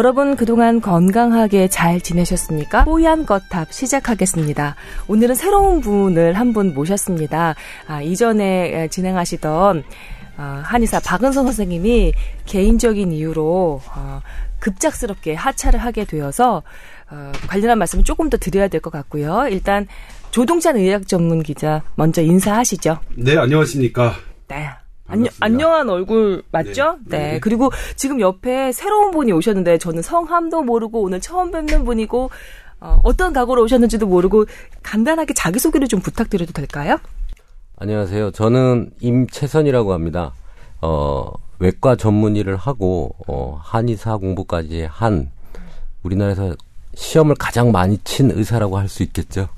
여러분 그동안 건강하게 잘 지내셨습니까? 뽀얀 거탑 시작하겠습니다. 오늘은 새로운 분을 한 분 모셨습니다. 아, 이전에 진행하시던 어, 한의사 박은선 선생님이 개인적인 이유로 어, 급작스럽게 하차를 하게 되어서 어, 관련한 말씀을 조금 더 드려야 될 것 같고요. 일단 조동찬 의학 전문 기자 먼저 인사하시죠. 네, 안녕하십니까. 네. 안녕, 안녕한 얼굴 맞죠? 네. 네. 네. 그리고 지금 옆에 새로운 분이 오셨는데 저는 성함도 모르고 오늘 처음 뵙는 분이고 어, 어떤 각오로 오셨는지도 모르고 간단하게 자기소개를 좀 부탁드려도 될까요? 안녕하세요. 저는 임채선이라고 합니다. 어, 외과 전문 의를 하고 어, 한의사 공부까지 한 우리나라에서 시험을 가장 많이 친 의사라고 할 수 있겠죠.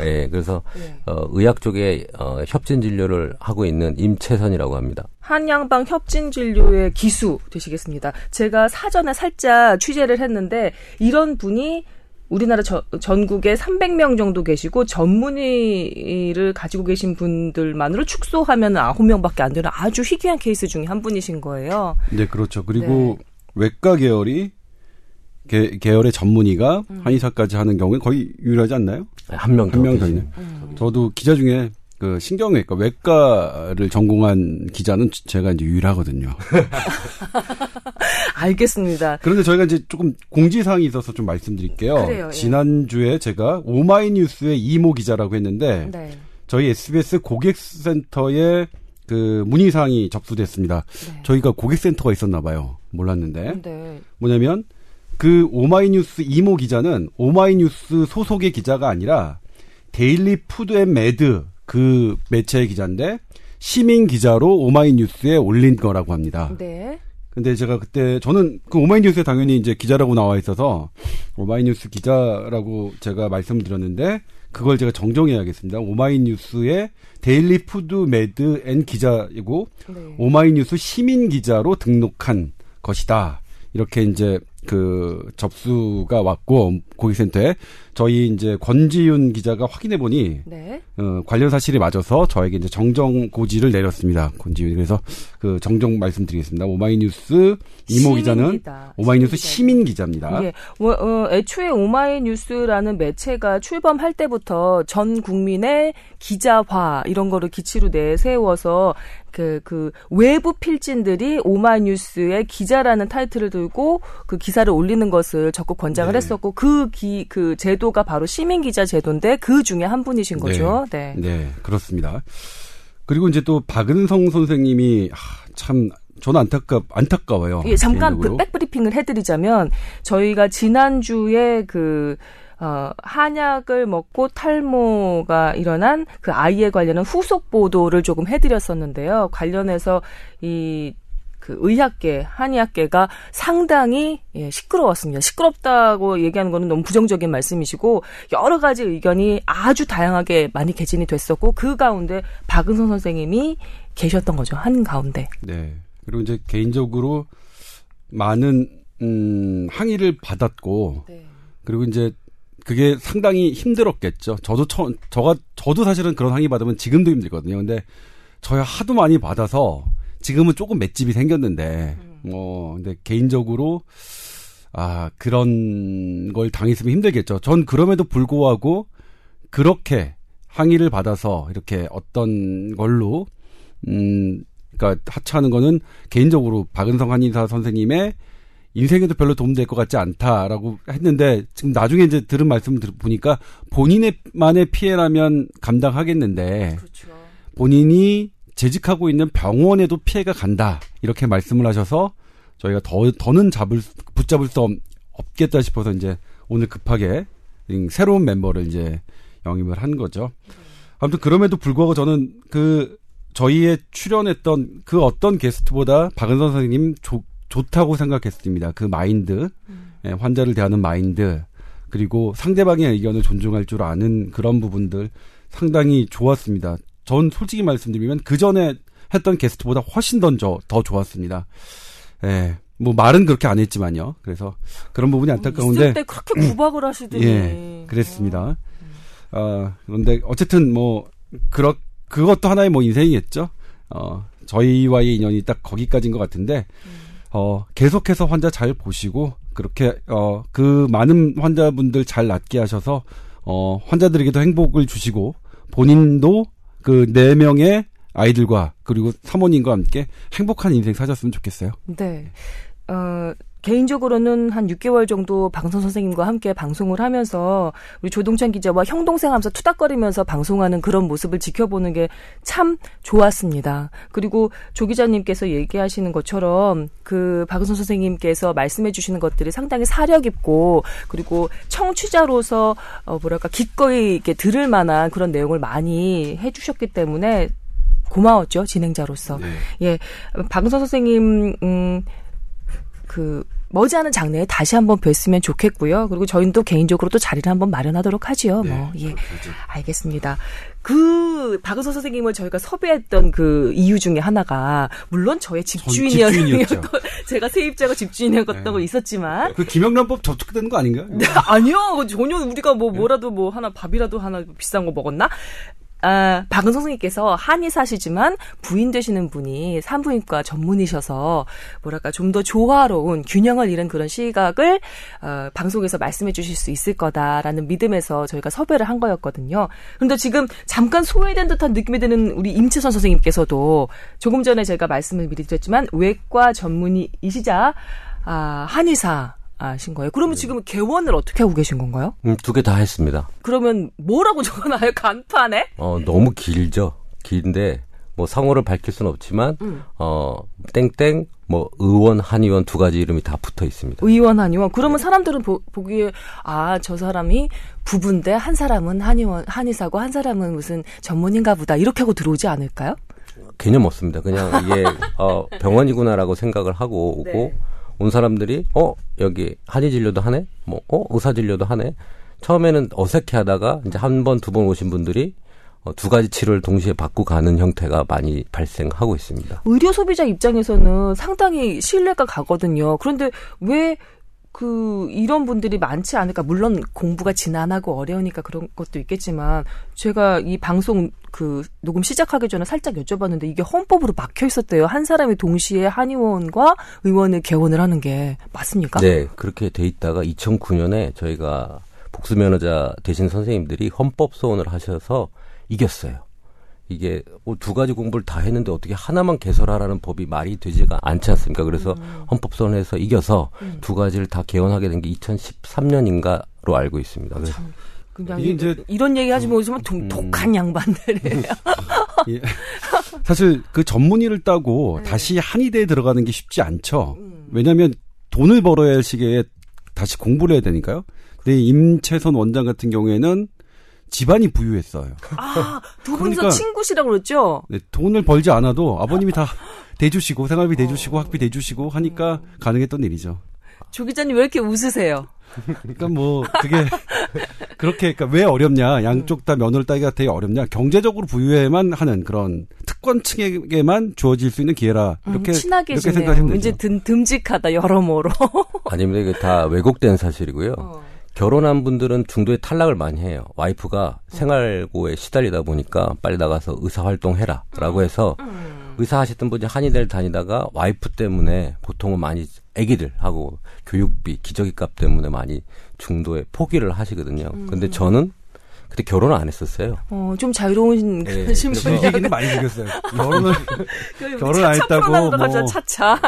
예, 네, 그래서 네. 어, 의학 쪽에 어, 협진 진료를 하고 있는 임채선이라고 합니다. 한양방 협진 진료의 기수 되시겠습니다. 제가 사전에 살짝 취재를 했는데 이런 분이 우리나라 저, 전국에 300명 정도 계시고 전문의를 가지고 계신 분들만으로 축소하면 9명밖에 안 되는 아주 희귀한 케이스 중에 한 분이신 거예요. 네, 그렇죠. 그리고 네. 외과 계열이 계, 계열의 전문의가 음. 한의사까지 하는 경우에 거의 유일하지 않나요? 네, 한명 한 명 더 있네. 음. 저도 기자 중에 그 신경외과 외과를 전공한 기자는 제가 이제 유일하거든요. 알겠습니다. 그런데 저희가 이제 조금 공지사항이 있어서 좀 말씀드릴게요. 그래요, 예. 지난주에 제가 오마이뉴스의 이모 기자라고 했는데 네. 저희 SBS 고객센터에 그 문의사항이 접수됐습니다. 네. 저희가 고객센터가 있었나 봐요. 몰랐는데. 네. 뭐냐면 그 오마이뉴스 이모 기자는 오마이뉴스 소속의 기자가 아니라 데일리 푸드 앤 메드 그 매체의 기자인데 시민 기자로 오마이뉴스에 올린 거라고 합니다. 네. 근데 제가 그때 저는 그 오마이뉴스에 당연히 이제 기자라고 나와 있어서 오마이뉴스 기자라고 제가 말씀드렸는데 그걸 제가 정정해야겠습니다. 오마이뉴스의 데일리 푸드 메드 앤 기자이고 네. 오마이뉴스 시민 기자로 등록한 것이다. 이렇게 이제 그 접수가 왔고 고객센터에 저희 이제 권지윤 기자가 확인해 보니 네. 어, 관련 사실이 맞아서 저에게 이제 정정 고지를 내렸습니다. 권지윤 그래서 그 정정 말씀드리겠습니다. 오마이뉴스 이모 기자는 오마이뉴스 시민 기자입니다. 예. 뭐, 어, 애초에 오마이뉴스라는 매체가 출범할 때부터 전 국민의 기자화 이런 거를 기치로 내세워서 그, 그, 외부 필진들이 오마이뉴스의 기자라는 타이틀을 들고 그 기 사를 올리는 것을 적극 권장을 네. 했었고 그 기, 그 제도가 바로 시민 기자 제도인데 그 중에 한 분이신 네. 거죠. 네. 네. 네. 그렇습니다. 그리고 이제 또 박은성 선생님이 아, 참 저는 안타깝 안타까워요. 예, 잠깐 그 백브리핑을 해드리자면 저희가 지난 주에 그 어, 한약을 먹고 탈모가 일어난 그 아이에 관련한 후속 보도를 조금 해드렸었는데요. 관련해서 이, 그 의학계, 한의학계가 상당히 예, 시끄러웠습니다. 시끄럽다고 얘기하는 거는 너무 부정적인 말씀이시고 여러 가지 의견이 아주 다양하게 많이 개진이 됐었고 그 가운데 박은선 선생님이 계셨던 거죠. 한 가운데. 네. 그리고 이제 개인적으로 많은 음, 항의를 받았고 네. 그리고 이제 그게 상당히 힘들었겠죠. 저도 처, 저가 저도 사실은 그런 항의 받으면 지금도 힘들거든요. 근데 저야 하도 많이 받아서 지금은 조금 맷집이 생겼는데 음. 뭐 근데 개인적으로 아 그런 걸 당했으면 힘들겠죠. 전 그럼에도 불구하고 그렇게 항의를 받아서 이렇게 어떤 걸로 음 그러니까 하차하는 거는 개인적으로 박은성 한의사 선생님의 인생에도 별로 도움될 것 같지 않다라고 했는데 지금 나중에 이제 들은 말씀 을 보니까 본인의만의 피해라면 감당하겠는데 그렇죠. 본인이 재직하고 있는 병원에도 피해가 간다 이렇게 말씀을 하셔서 저희가 더 더는 잡을 붙잡을 수 없, 겠다 싶어서 이제 오늘 급하게 새로운 멤버를 이제 영입을 한 거죠. 아무튼 그럼에도 불구하고 저는 그 저희의 출연했던 그 어떤 게스트보다 박은선 선생님 조, 좋다고 생각했습니다. 그 마인드, 음. 예, 환자를 대하는 마인드, 그리고 상대방의 의견을 존중할 줄 아는 그런 부분들 상당히 좋았습니다. 전 솔직히 말씀드리면 그 전에 했던 게스트보다 훨씬 더, 더 좋았습니다. 예. 뭐 말은 그렇게 안 했지만요. 그래서 그런 부분이 안타까운데. 있을 때 그렇게 구박을 하시더니. 예, 그랬습니다. 어, 그런데 어쨌든 뭐 그렇 그것도 하나의 뭐 인생이겠죠. 어, 저희와의 인연이 딱 거기까지인 것 같은데. 음. 어, 계속해서 환자 잘 보시고 그렇게 어 그 많은 환자분들 잘 낫게 하셔서 어 환자들에게도 행복을 주시고 본인도 그 네 명의 아이들과 그리고 사모님과 함께 행복한 인생 사셨으면 좋겠어요. 네. 어, 개인적으로는 한 6개월 정도 방송 선생님과 함께 방송을 하면서 우리 조동찬 기자와 형 동생 하면서 투닥거리면서 방송하는 그런 모습을 지켜보는 게 참 좋았습니다. 그리고 조 기자님께서 얘기하시는 것처럼 그 방송 선생님께서 말씀해 주시는 것들이 상당히 사려 깊고 그리고 청취자로서 어 뭐랄까 기꺼이 이렇게 들을 만한 그런 내용을 많이 해 주셨기 때문에 고마웠죠 진행자로서 네. 예 방송 선생님 음 그 머지않은 장래에 다시 한번 뵀으면 좋겠고요. 그리고 저희도 개인적으로 또 자리를 한번 마련하도록 하지요. 네, 뭐 예, 알겠습니다. 그 박은서 선생님을 저희가 섭외했던 그 이유 중에 하나가 물론 저의 집주인이었고 제가 세입자가 집주인이었던 네. 거 있었지만 그 김영란법 접촉되는 거 아닌가요? 네, 아니요 전혀 우리가 뭐 뭐라도 뭐 하나 밥이라도 하나 비싼 거 먹었나 아, 박은 선생님께서 한의사시지만 부인 되시는 분이 산부인과 전문이셔서 뭐랄까 좀 더 조화로운 균형을 잃은 그런 시각을 어, 방송에서 말씀해 주실 수 있을 거다라는 믿음에서 저희가 섭외를 한 거였거든요. 그런데 지금 잠깐 소외된 듯한 느낌이 드는 우리 임채선 선생님께서도 조금 전에 제가 말씀을 미리 드렸지만 외과 전문의이시자 아, 한의사 아신 거예요. 그러면 네. 지금 개원을 어떻게 하고 계신 건가요? 음, 두 개 다 했습니다. 그러면 뭐라고 적어놔요? 간판에? 어, 너무 길죠. 긴데 뭐 상호를 밝힐 수는 없지만 음. 어 땡땡 뭐 의원 한의원 두 가지 이름이 다 붙어 있습니다. 의원 한의원. 그러면 네. 사람들은 보, 보기에 아 저 사람이 부부인데 한 사람은 한의원 한의사고 한 사람은 무슨 전문인가 보다 이렇게 하고 들어오지 않을까요? 개념 없습니다. 그냥 이게 어 병원이구나라고 생각을 하고 오고 네. 온 사람들이 어 여기 한의 진료도 하네, 뭐 어 의사 진료도 하네. 처음에는 어색해하다가 이제 한 번 두 번 오신 분들이 어, 두 가지 치료를 동시에 받고 가는 형태가 많이 발생하고 있습니다. 의료 소비자 입장에서는 상당히 신뢰가 가거든요. 그런데 왜 그 이런 분들이 많지 않을까 물론 공부가 지난하고 어려우니까 그런 것도 있겠지만 제가 이 방송 그 녹음 시작하기 전에 살짝 여쭤봤는데 이게 헌법으로 막혀 있었대요 한 사람이 동시에 한의원과 의원을 개원을 하는 게 맞습니까? 네 그렇게 돼 있다가 2009년에 저희가 복수 면허자 되신 선생님들이 헌법 소원을 하셔서 이겼어요. 이게 뭐두 가지 공부를 다 했는데 어떻게 하나만 개설하라는 법이 말이 되지가 않지 않습니까? 그래서 음. 헌법선에서 이겨서 음. 두 가지를 다 개헌하게 된 게 2013년인가로 알고 있습니다. 그래서 그냥 이제 이런 얘기 하지 못하지만 음. 독한 양반들이에요. 예. 사실 그 전문의를 따고 네. 다시 한의대에 들어가는 게 쉽지 않죠. 음. 왜냐하면 돈을 벌어야 할 시기에 다시 공부를 해야 되니까요. 근데 임채선 원장 같은 경우에는 집안이 부유했어요. 아, 두 분이서 그러니까, 친구시라고 그랬죠? 네, 돈을 벌지 않아도 아버님이 다 대주시고 생활비 대주시고 어. 학비 대주시고 하니까 가능했던 일이죠. 조 기자님 왜 이렇게 웃으세요? 그러니까 뭐 그게 그렇게 그러니까 왜 어렵냐 양쪽 다 면허를 따기가 되게 어렵냐 경제적으로 부유해만 하는 그런 특권층에게만 주어질 수 있는 기회라 음, 이렇게 음, 친하게 이렇게 생각하시면 되죠. 든, 듬직하다 여러모로. 아니면 이게 다 왜곡된 사실이고요. 어. 결혼한 분들은 중도에 탈락을 많이 해요. 와이프가 생활고에 시달리다 보니까 빨리 나가서 의사 활동해라 라고 해서 의사 하셨던 분이 한의대를 다니다가 와이프 때문에 보통은 많이 애기들하고 교육비, 기저귀 값 때문에 많이 중도에 포기를 하시거든요. 근데 저는 그때 결혼을 안 했었어요. 어, 좀 자유로운 네, 신분이 얘기는 많이 생겼어요. 결혼을 결혼 안 했다고 뭐 차차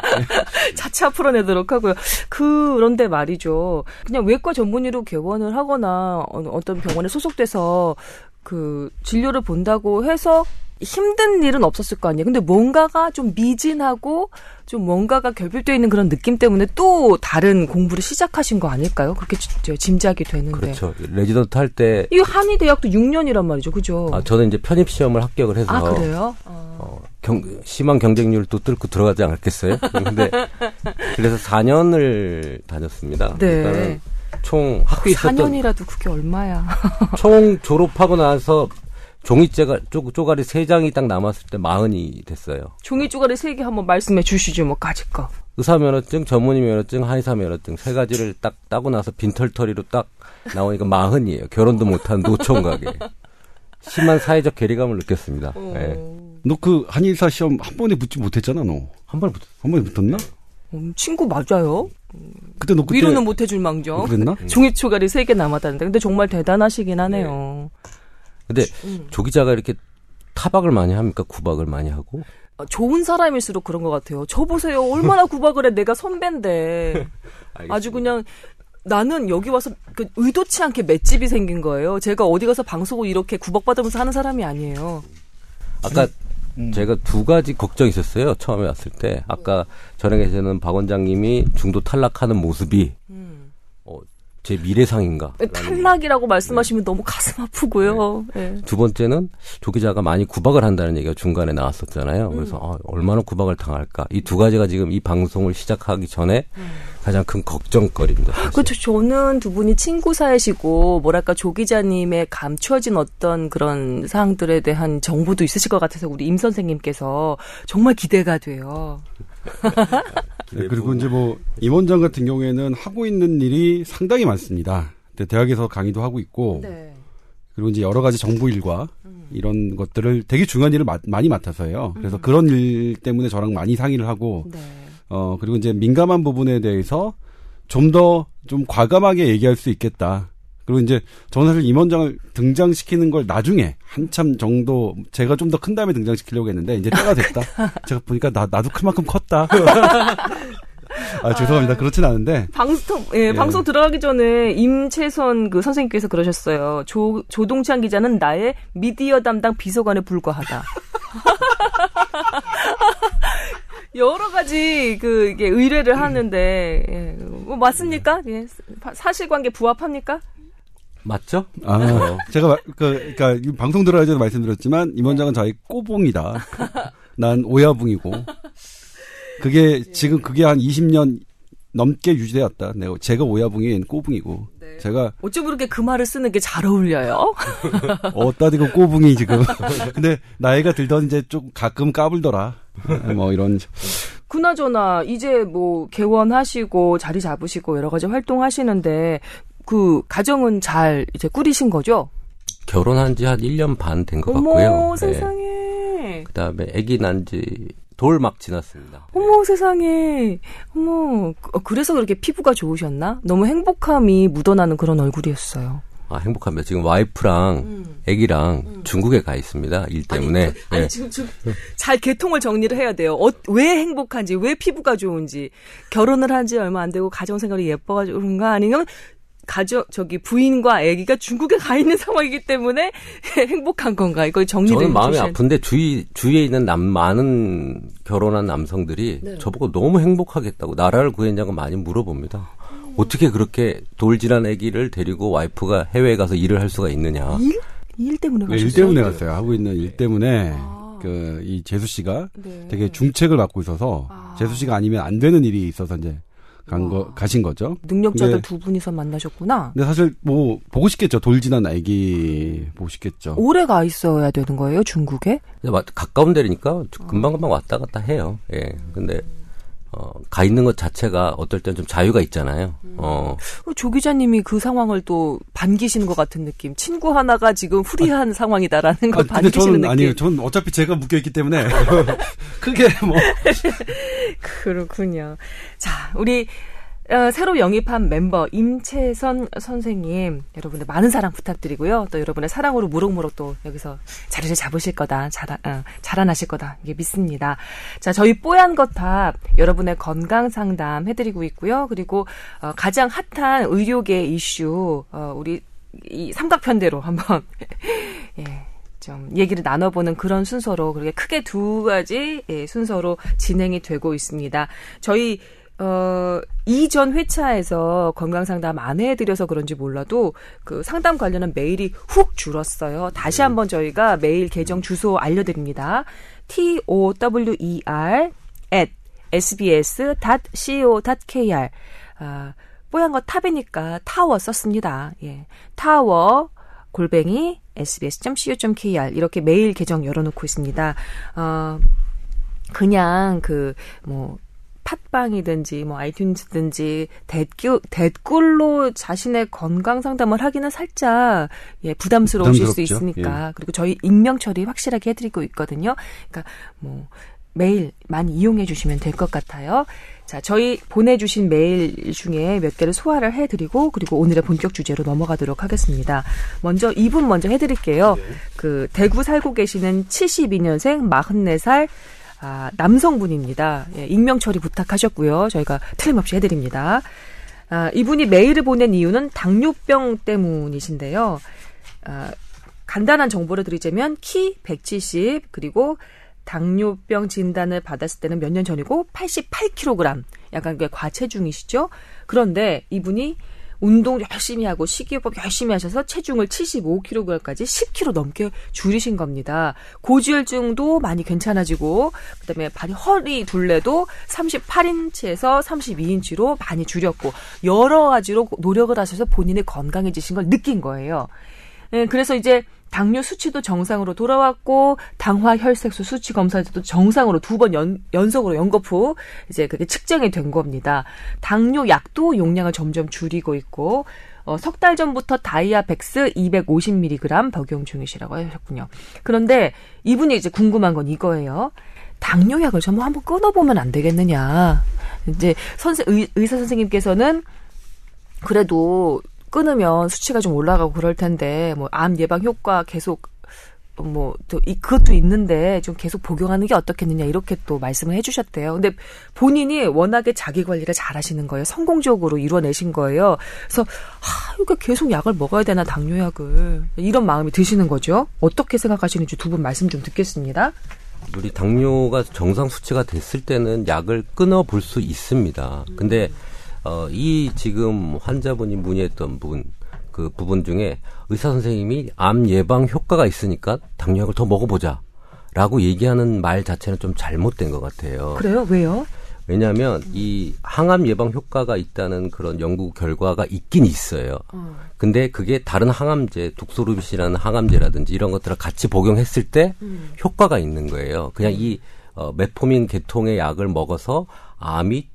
차차 풀어내도록 하고요. 그런데 말이죠. 그냥 외과 전문의로 개원을 하거나 어떤 병원에 소속돼서 그 진료를 본다고 해서 힘든 일은 없었을 거 아니에요. 근데 뭔가가 좀 미진하고 좀 뭔가가 결핍되어 있는 그런 느낌 때문에 또 다른 공부를 시작하신 거 아닐까요? 그렇게 짐작이 되는데. 그렇죠. 레지던트 할 때. 이 한의 대학도 6년이란 말이죠. 그죠? 아, 저는 이제 편입 시험을 합격을 해서. 아, 그래요? 어. 어, 경, 심한 경쟁률을 또 뚫고 들어가지 않겠어요? 근데 그래서 4년을 다녔습니다. 네. 총 학교에 있었던 4년이라도 그게 얼마야? 총 졸업하고 나서 쪼, 쪼가리 세 장이 딱 남았을 때 마흔이 됐어요. 종이 쪼가리 세 개 한번 말씀해 주시죠, 뭐 거. 의사 면허증, 전문의 면허증, 한의사 면허증 세 가지를 딱 따고 나서 빈털터리로 딱 나오니까 마흔이에요. 결혼도 못한 노총각에 심한 사회적 괴리감을 느꼈습니다. 어... 네. 너그 한의사 시험 한 번에 붙지 못했잖아, 너. 한 번에 붙, 한 번에 붙었나? 음, 친구 맞아요. 그때 너 그때 위로는 못 해줄 망정. 그랬나? 종이 초가리 세 개 남았다는데. 근데 정말 대단하시긴 하네요. 근데 음. 조 기자가 이렇게 타박을 많이 합니까? 구박을 많이 하고? 어, 좋은 사람일수록 그런 것 같아요. 저 보세요. 얼마나 구박을 해. 내가 선배인데. 아주 그냥 나는 여기 와서 그 의도치 않게 맷집이 생긴 거예요. 제가 어디 가서 방송을 이렇게 구박받으면서 하는 사람이 아니에요. 아까 음. 제가 두 가지 걱정이 있었어요. 처음에 왔을 때. 아까 전에 계시는 박 원장님이 중도 탈락하는 모습이 어, 제 미래상인가? 탈락이라고 말씀하시면 너무 가슴 아프고요. 예. 두 번째는 조 기자가 많이 구박을 한다는 얘기가 중간에 나왔었잖아요. 음. 그래서 아, 얼마나 구박을 당할까. 이 두 가지가 지금 이 방송을 시작하기 전에 가장 큰 걱정거리입니다. 사실. 음. 그렇죠. 저는 두 분이 친구 사이시고 뭐랄까 조 기자님의 감추어진 어떤 그런 사항들에 대한 정보도 있으실 것 같아서 우리 임 선생님께서 정말 기대가 돼요. 네, 그리고 이제 뭐 임원장 같은 경우에는 하고 있는 일이 상당히 많습니다. 대학에서 강의도 하고 있고 네. 그리고 이제 여러 가지 정부 일과 음. 이런 것들을 되게 중요한 일을 마- 많이 맡아서요. 그래서 그런 일 때문에 저랑 많이 상의를 하고 네. 어 그리고 이제 민감한 부분에 대해서 좀 더좀 과감하게 얘기할 수 있겠다. 그리고 이제 저는 사실 임원장을 등장시키는 걸 나중에 한참 정도 제가 좀 더 큰 다음에 등장시키려고 했는데 이제 때가 됐다. 제가 보니까 나 나도 클 만큼 컸다. 아 죄송합니다. 그렇진 않은데 방송 예, 방송 들어가기 전에 임채선 그 선생님께서 그러셨어요. 조 조동찬 기자는 나의 미디어 담당 비서관에 불과하다. 여러 가지 그 이게 의뢰를 하는데 예, 뭐 맞습니까? 예, 사- 사실관계 부합합니까? 맞죠? 아 제가 마- 그 그러니까 이 방송 들어가기 전에 말씀드렸지만 임 원장은 저희 꼬봉이다. 난 오야붕이고 그게 지금 그게 한 20년 넘게 유지되었다. 내가 제가 오야붕인 꼬붕이고 제가 어쩜 그렇게 그 말을 쓰는 게 잘 어울려요? 어따 대고 꼬붕이 지금. 근데 나이가 들던 이제 좀 가끔 까불더라. 뭐 이런 그나저나 이제 뭐 개원하시고 자리 잡으시고 여러 가지 활동하시는데 그 가정은 잘 이제 꾸리신 거죠? 결혼한 지 한 1년 반 된것 어머 같고요. 네. 세상에. 그다음에 아기 난지 돌 막 지났습니다. 어머 세상에. 어머 그- 그래서 그렇게 피부가 좋으셨나? 너무 행복함이 묻어나는 그런 얼굴이었어요. 아, 행복합니다. 지금 와이프랑 음. 아기랑 중국에 가 있습니다. 일 때문에. 아니, 아니 네. 지금 좀잘 개통을 정리를 해야 돼요. 어, 왜 행복한지, 왜 피부가 좋은지, 결혼을 한 지 얼마 안 되고 가정 생활이 예뻐가지고 그런가 아니면 가족 저기 부인과 아기가 중국에 가 있는 상황이기 때문에 행복한 건가? 이거 정리를 저는 마음이 해주셔야 아픈데 주위 주위에 있는 남 많은 결혼한 남성들이 네. 저보고 너무 행복하겠다고 나라를 구했냐고 많이 물어봅니다. 어떻게 그렇게 돌질한 아기를 데리고 와이프가 해외에 가서 일을 할 수가 있느냐. 일? 일 때문에 가셨어요? 일 때문에 갔어요. 하고 있는 일 때문에 아. 그이 재수 씨가 네. 되게 중책을 맡고 있어서 아. 재수 씨가 아니면 안 되는 일이 있어서 이제 간 거 가신 거죠. 능력자들 네. 두 분이서 만나셨구나. 근데 사실 뭐 보고 싶겠죠. 돌진한 아기 보고 싶겠죠. 오래 가 있어야 되는 거예요, 중국에? 가까운 데니까 금방 금방 왔다 갔다 해요. 예. 근데 어, 가 있는 것 자체가 어떨 땐 좀 자유가 있잖아요. 어, 어, 조 기자님이 그 상황을 또 반기시는 것 같은 느낌. 친구 하나가 지금 후리한 상황이다라는 걸 아, 반기시는 저는 느낌. 아니에요. 저는 어차피 제가 묶여 있기 때문에 크게 뭐 그렇군요. 자, 우리 어, 새로 영입한 멤버 임채선 선생님 여러분의 많은 사랑 부탁드리고요. 또 여러분의 사랑으로 무럭무럭 또 여기서 자리를 잡으실 거다. 잘, 어, 자라나실 거다. 이게 믿습니다. 자, 저희 뽀얀 거탑 여러분의 건강 상담 해드리고 있고요. 그리고 어, 가장 핫한 의료계 이슈 어, 우리 이 삼각편대로 한번 예. 좀 얘기를 나눠보는 그런 순서로 그렇게 크게 두 가지 예, 순서로 진행이 되고 있습니다. 저희 어, 이전 회차에서 건강 상담 안 해드려서 그런지 몰라도 그 상담 관련한 메일이 훅 줄었어요. 다시 한번 저희가 메일 계정 주소 알려드립니다. t o w e r at sbs.co.kr 아, 뽀얀 거 탑이니까 타워 썼습니다. 예. 타워 골뱅이 sbs.co.kr 이렇게 메일 계정 열어놓고 있습니다. 어, 그냥 그 뭐 팟빵이든지 뭐 아이튠즈든지 댓글 댓글로 자신의 건강 상담을 하기는 살짝 예 부담스러우실 수 부담스럽죠. 있으니까 그리고 저희 익명 처리 확실하게 해드리고 있거든요. 그러니까 뭐 메일 많이 이용해 주시면 될 것 같아요. 자, 저희 보내주신 메일 중에 몇 개를 소화를 해드리고 그리고 오늘의 본격 주제로 넘어가도록 하겠습니다. 먼저 이분 먼저 해드릴게요. 네. 그 대구 살고 계시는 72년생 44살 아, 남성분입니다. 예, 익명 처리 부탁하셨고요. 저희가 틀림없이 해드립니다. 아, 이분이 메일을 보낸 이유는 당뇨병 때문이신데요. 아, 간단한 정보를 드리자면 키 170 그리고 당뇨병 진단을 받았을 때는 몇 년 전이고 88kg 약간 과체중이시죠. 그런데 이분이 운동 열심히 하고 식이요법 열심히 하셔서 체중을 75kg까지 10kg 넘게 줄이신 겁니다. 고지혈증도 많이 괜찮아지고 그다음에 발이 허리 둘레도 38인치에서 32인치로 많이 줄였고 여러 가지로 노력을 하셔서 본인이 건강해지신 걸 느낀 거예요. 예, 그래서 이제 당뇨 수치도 정상으로 돌아왔고 당화 혈색소 수치 검사도 정상으로 두 번 연속으로 연거푸 이제 그게 측정이 된 겁니다. 당뇨 약도 용량을 점점 줄이고 있고 어, 석 달 전부터 다이아백스 250mg 복용 중이시라고 하셨군요. 그런데 이분이 이제 궁금한 건 이거예요. 당뇨약을 좀 한번 끊어보면 안 되겠느냐. 이제 선생 의, 의사 선생님께서는 그래도 끊으면 수치가 좀 올라가고 그럴 텐데 뭐 암 예방 효과 계속 뭐 또 그것도 있는데 좀 계속 복용하는 게 어떻겠느냐 이렇게 또 말씀을 해주셨대요. 근데 본인이 워낙에 자기 관리를 잘하시는 거예요. 성공적으로 이뤄내신 거예요. 그래서 하, 이거 계속 약을 먹어야 되나 당뇨약을 이런 마음이 드시는 거죠. 어떻게 생각하시는지 두 분 말씀 좀 듣겠습니다. 우리 당뇨가 정상 수치가 됐을 때는 약을 끊어 볼 수 있습니다. 근데 음. 어, 이 지금 환자분이 문의했던 부분, 그 부분 중에 의사 선생님이 암 예방 효과가 있으니까 당뇨약을 더 먹어보자. 라고 얘기하는 말 자체는 좀 잘못된 것 같아요. 그래요? 왜요? 왜냐하면 이 항암 예방 효과가 있다는 그런 연구 결과가 있긴 있어요. 어. 근데 그게 다른 항암제, 독소루빗이라는 항암제라든지 이런 것들을 같이 복용했을 때 음. 효과가 있는 거예요. 그냥 이 어, 메포민 계통의 약을 먹어서 암이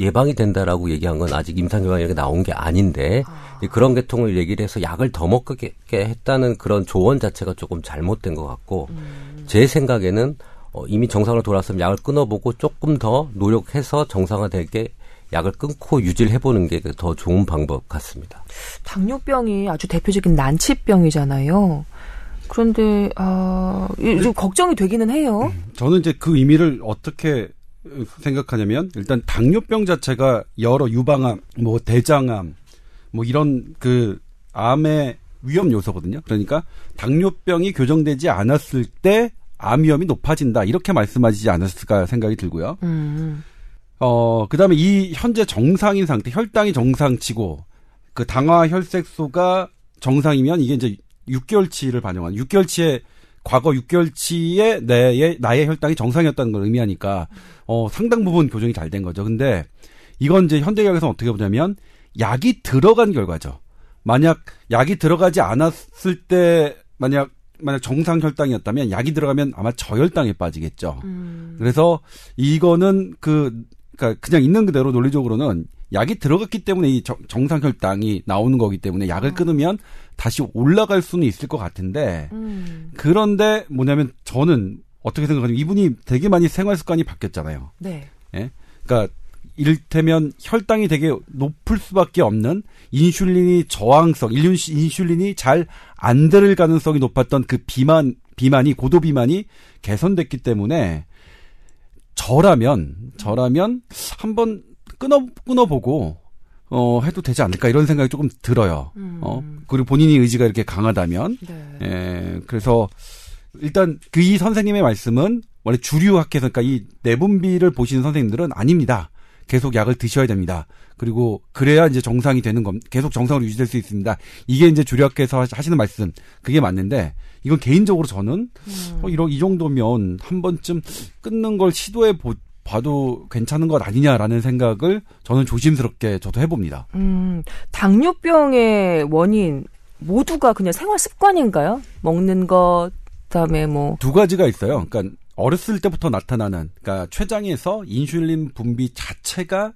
예방이 된다라고 얘기한 건 아직 임상경과이렇게 나온 게 아닌데 아. 그런 계통을 얘기를 해서 약을 더 먹게 했다는 그런 조언 자체가 조금 잘못된 것 같고 음. 제 생각에는 어, 이미 정상으로 돌아왔으면 약을 끊어보고 조금 더 노력해서 정상화되게 약을 끊고 유지를 해보는 게 더 좋은 방법 같습니다. 당뇨병이 아주 대표적인 난치병이잖아요. 그런데 아, 좀 걱정이 되기는 해요. 음, 저는 이제 그 의미를 어떻게 생각하냐면 일단 당뇨병 자체가 여러 유방암, 뭐 대장암, 뭐 이런 그 암의 위험 요소거든요. 그러니까 당뇨병이 교정되지 않았을 때 암 위험이 높아진다 이렇게 말씀하시지 않았을까 생각이 들고요. 음. 어 그다음에 이 현재 정상인 상태, 혈당이 정상치고 그 당화 혈색소가 정상이면 이게 이제 6개월치를 반영한 6개월치의 과거 6개월치의 내의 나의 혈당이 정상이었다는 걸 의미하니까 어 상당 부분 교정이 잘 된 거죠. 근데 이건 이제 현대의학에서 어떻게 보냐면 약이 들어간 결과죠. 만약 약이 들어가지 않았을 때 만약 만약 정상 혈당이었다면 약이 들어가면 아마 저혈당에 빠지겠죠. 음. 그래서 이거는 그 그러니까 그냥 있는 그대로 논리적으로는 약이 들어갔기 때문에 이 정상 혈당이 나오는 거기 때문에 약을 어. 끊으면 다시 올라갈 수는 있을 것 같은데 음. 그런데 뭐냐면 저는 어떻게 생각하냐면 이분이 되게 많이 생활 습관이 바뀌었잖아요. 네. 예? 그러니까 이를테면 혈당이 되게 높을 수밖에 없는 인슐린이 저항성, 인슐린이 잘 안 들을 가능성이 높았던 그 비만, 비만이, 고도 비만이 개선됐기 때문에 저라면, 저라면 한번 끊어, 끊어보고 어, 해도 되지 않을까 이런 생각이 조금 들어요. 음. 어, 그리고 본인이 의지가 이렇게 강하다면. 네. 예, 그래서 일단 그 이 선생님의 말씀은 원래 주류 학회에서 그러니까 이 내분비를 보시는 선생님들은 아닙니다. 계속 약을 드셔야 됩니다. 그리고 그래야 이제 정상이 되는 겁 계속 정상으로 유지될 수 있습니다. 이게 이제 주류학회에서 하시는 말씀 그게 맞는데 이건 개인적으로 저는 음. 어, 이런 이 정도면 한 번쯤 끊는 걸 시도해 보, 봐도 괜찮은 것 아니냐라는 생각을 저는 조심스럽게 저도 해봅니다. 음, 당뇨병의 원인 모두가 그냥 생활 습관인가요? 먹는 것, 그다음에 뭐 두 가지가 있어요. 그러니까 어렸을 때부터 나타나는, 그러니까 췌장에서 인슐린 분비 자체가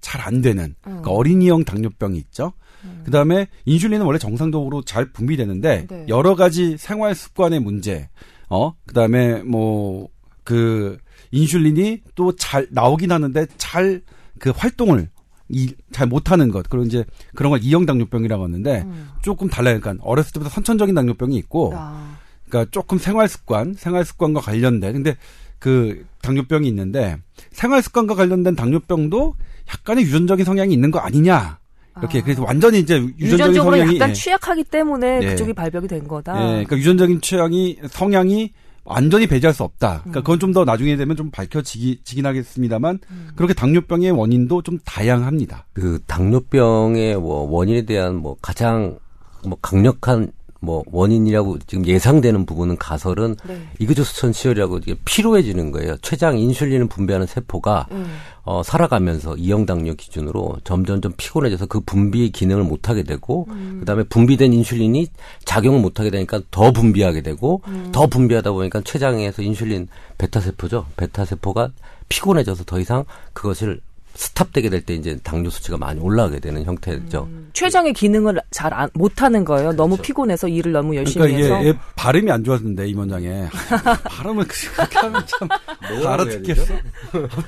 잘 안 되는 그러니까 음. 어린이형 당뇨병이 있죠. 음. 그다음에 인슐린은 원래 정상적으로 잘 분비되는데 네. 여러 가지 생활 습관의 문제, 어, 그다음에 뭐그 인슐린이 또 잘 나오긴 하는데 잘 그 활동을 이, 잘 못하는 것. 그리고 이제 그런 걸 이형 당뇨병이라고 하는데 음. 조금 달라요. 그러니까 어렸을 때부터 선천적인 당뇨병이 있고, 아. 그러니까 조금 생활 습관, 생활 습관과 관련된. 근데 그 당뇨병이 있는데 생활 습관과 관련된 당뇨병도 약간의 유전적인 성향이 있는 거 아니냐. 이렇게 아. 그래서 완전히 이제 유전적인 성향이 약간 취약하기 때문에 네. 그쪽이 발병이 된 거다. 네, 그러니까 유전적인 취향이 성향이 완전히 배제할 수 없다. 그러니까 그건 좀 더 나중에 되면 좀 밝혀지긴 하겠습니다만 음. 그렇게 당뇨병의 원인도 좀 다양합니다. 그 당뇨병의 뭐 원인에 대한 뭐 가장 뭐 강력한 뭐 원인이라고 지금 예상되는 부분은 가설은 네. 이그조스천 시혈이라고 이게 피로해지는 거예요. 췌장 인슐린을 분비하는 세포가 음. 어, 살아가면서 이형 당뇨 기준으로 점점 좀 피곤해져서 그 분비 기능을 못 하게 되고 음. 그다음에 분비된 인슐린이 작용을 못 하게 되니까 더 분비하게 되고 음. 더 분비하다 보니까 췌장에서 인슐린 베타 세포죠. 베타 세포가 피곤해져서 더 이상 그것을 스탑되게 될 때 이제 당뇨 수치가 많이 올라가게 되는 형태죠. 음, 췌장의 기능을 잘 못하는 거예요. 그렇죠. 너무 피곤해서 일을 너무 열심히 그러니까 해서. 이게 발음이 안 좋았는데 임 원장에 발음을 그렇게 하면 참 알아듣겠어.